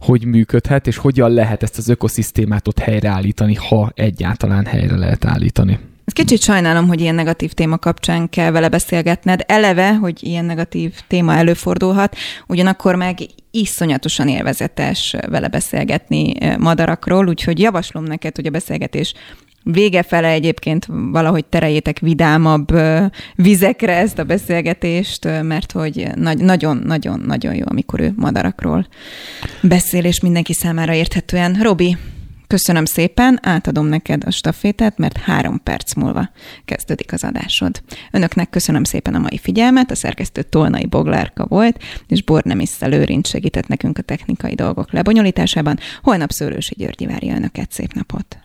hogy működhet, és hogyan lehet ezt az ökoszisztémát ott helyreállítani, ha egyáltalán helyre lehet állítani. Kicsit sajnálom, hogy ilyen negatív téma kapcsán kell vele beszélgetned. Eleve, hogy ilyen negatív téma előfordulhat, ugyanakkor meg iszonyatosan élvezetes vele beszélgetni madarakról, úgyhogy javaslom neked, hogy a beszélgetés vége fele egyébként valahogy terejétek vidámabb vizekre ezt a beszélgetést, mert hogy nagyon-nagyon-nagyon jó, amikor ő madarakról beszél, és mindenki számára érthetően. Robi, Köszönöm szépen, átadom neked a stafétát, mert három perc múlva kezdődik az adásod. Önöknek köszönöm szépen a mai figyelmet, a szerkesztő Tolnai Boglárka volt, és Bornemisszel Lőrinc segített nekünk a technikai dolgok lebonyolításában. Holnap Szőlősi Györgyi várja önöket, szép napot!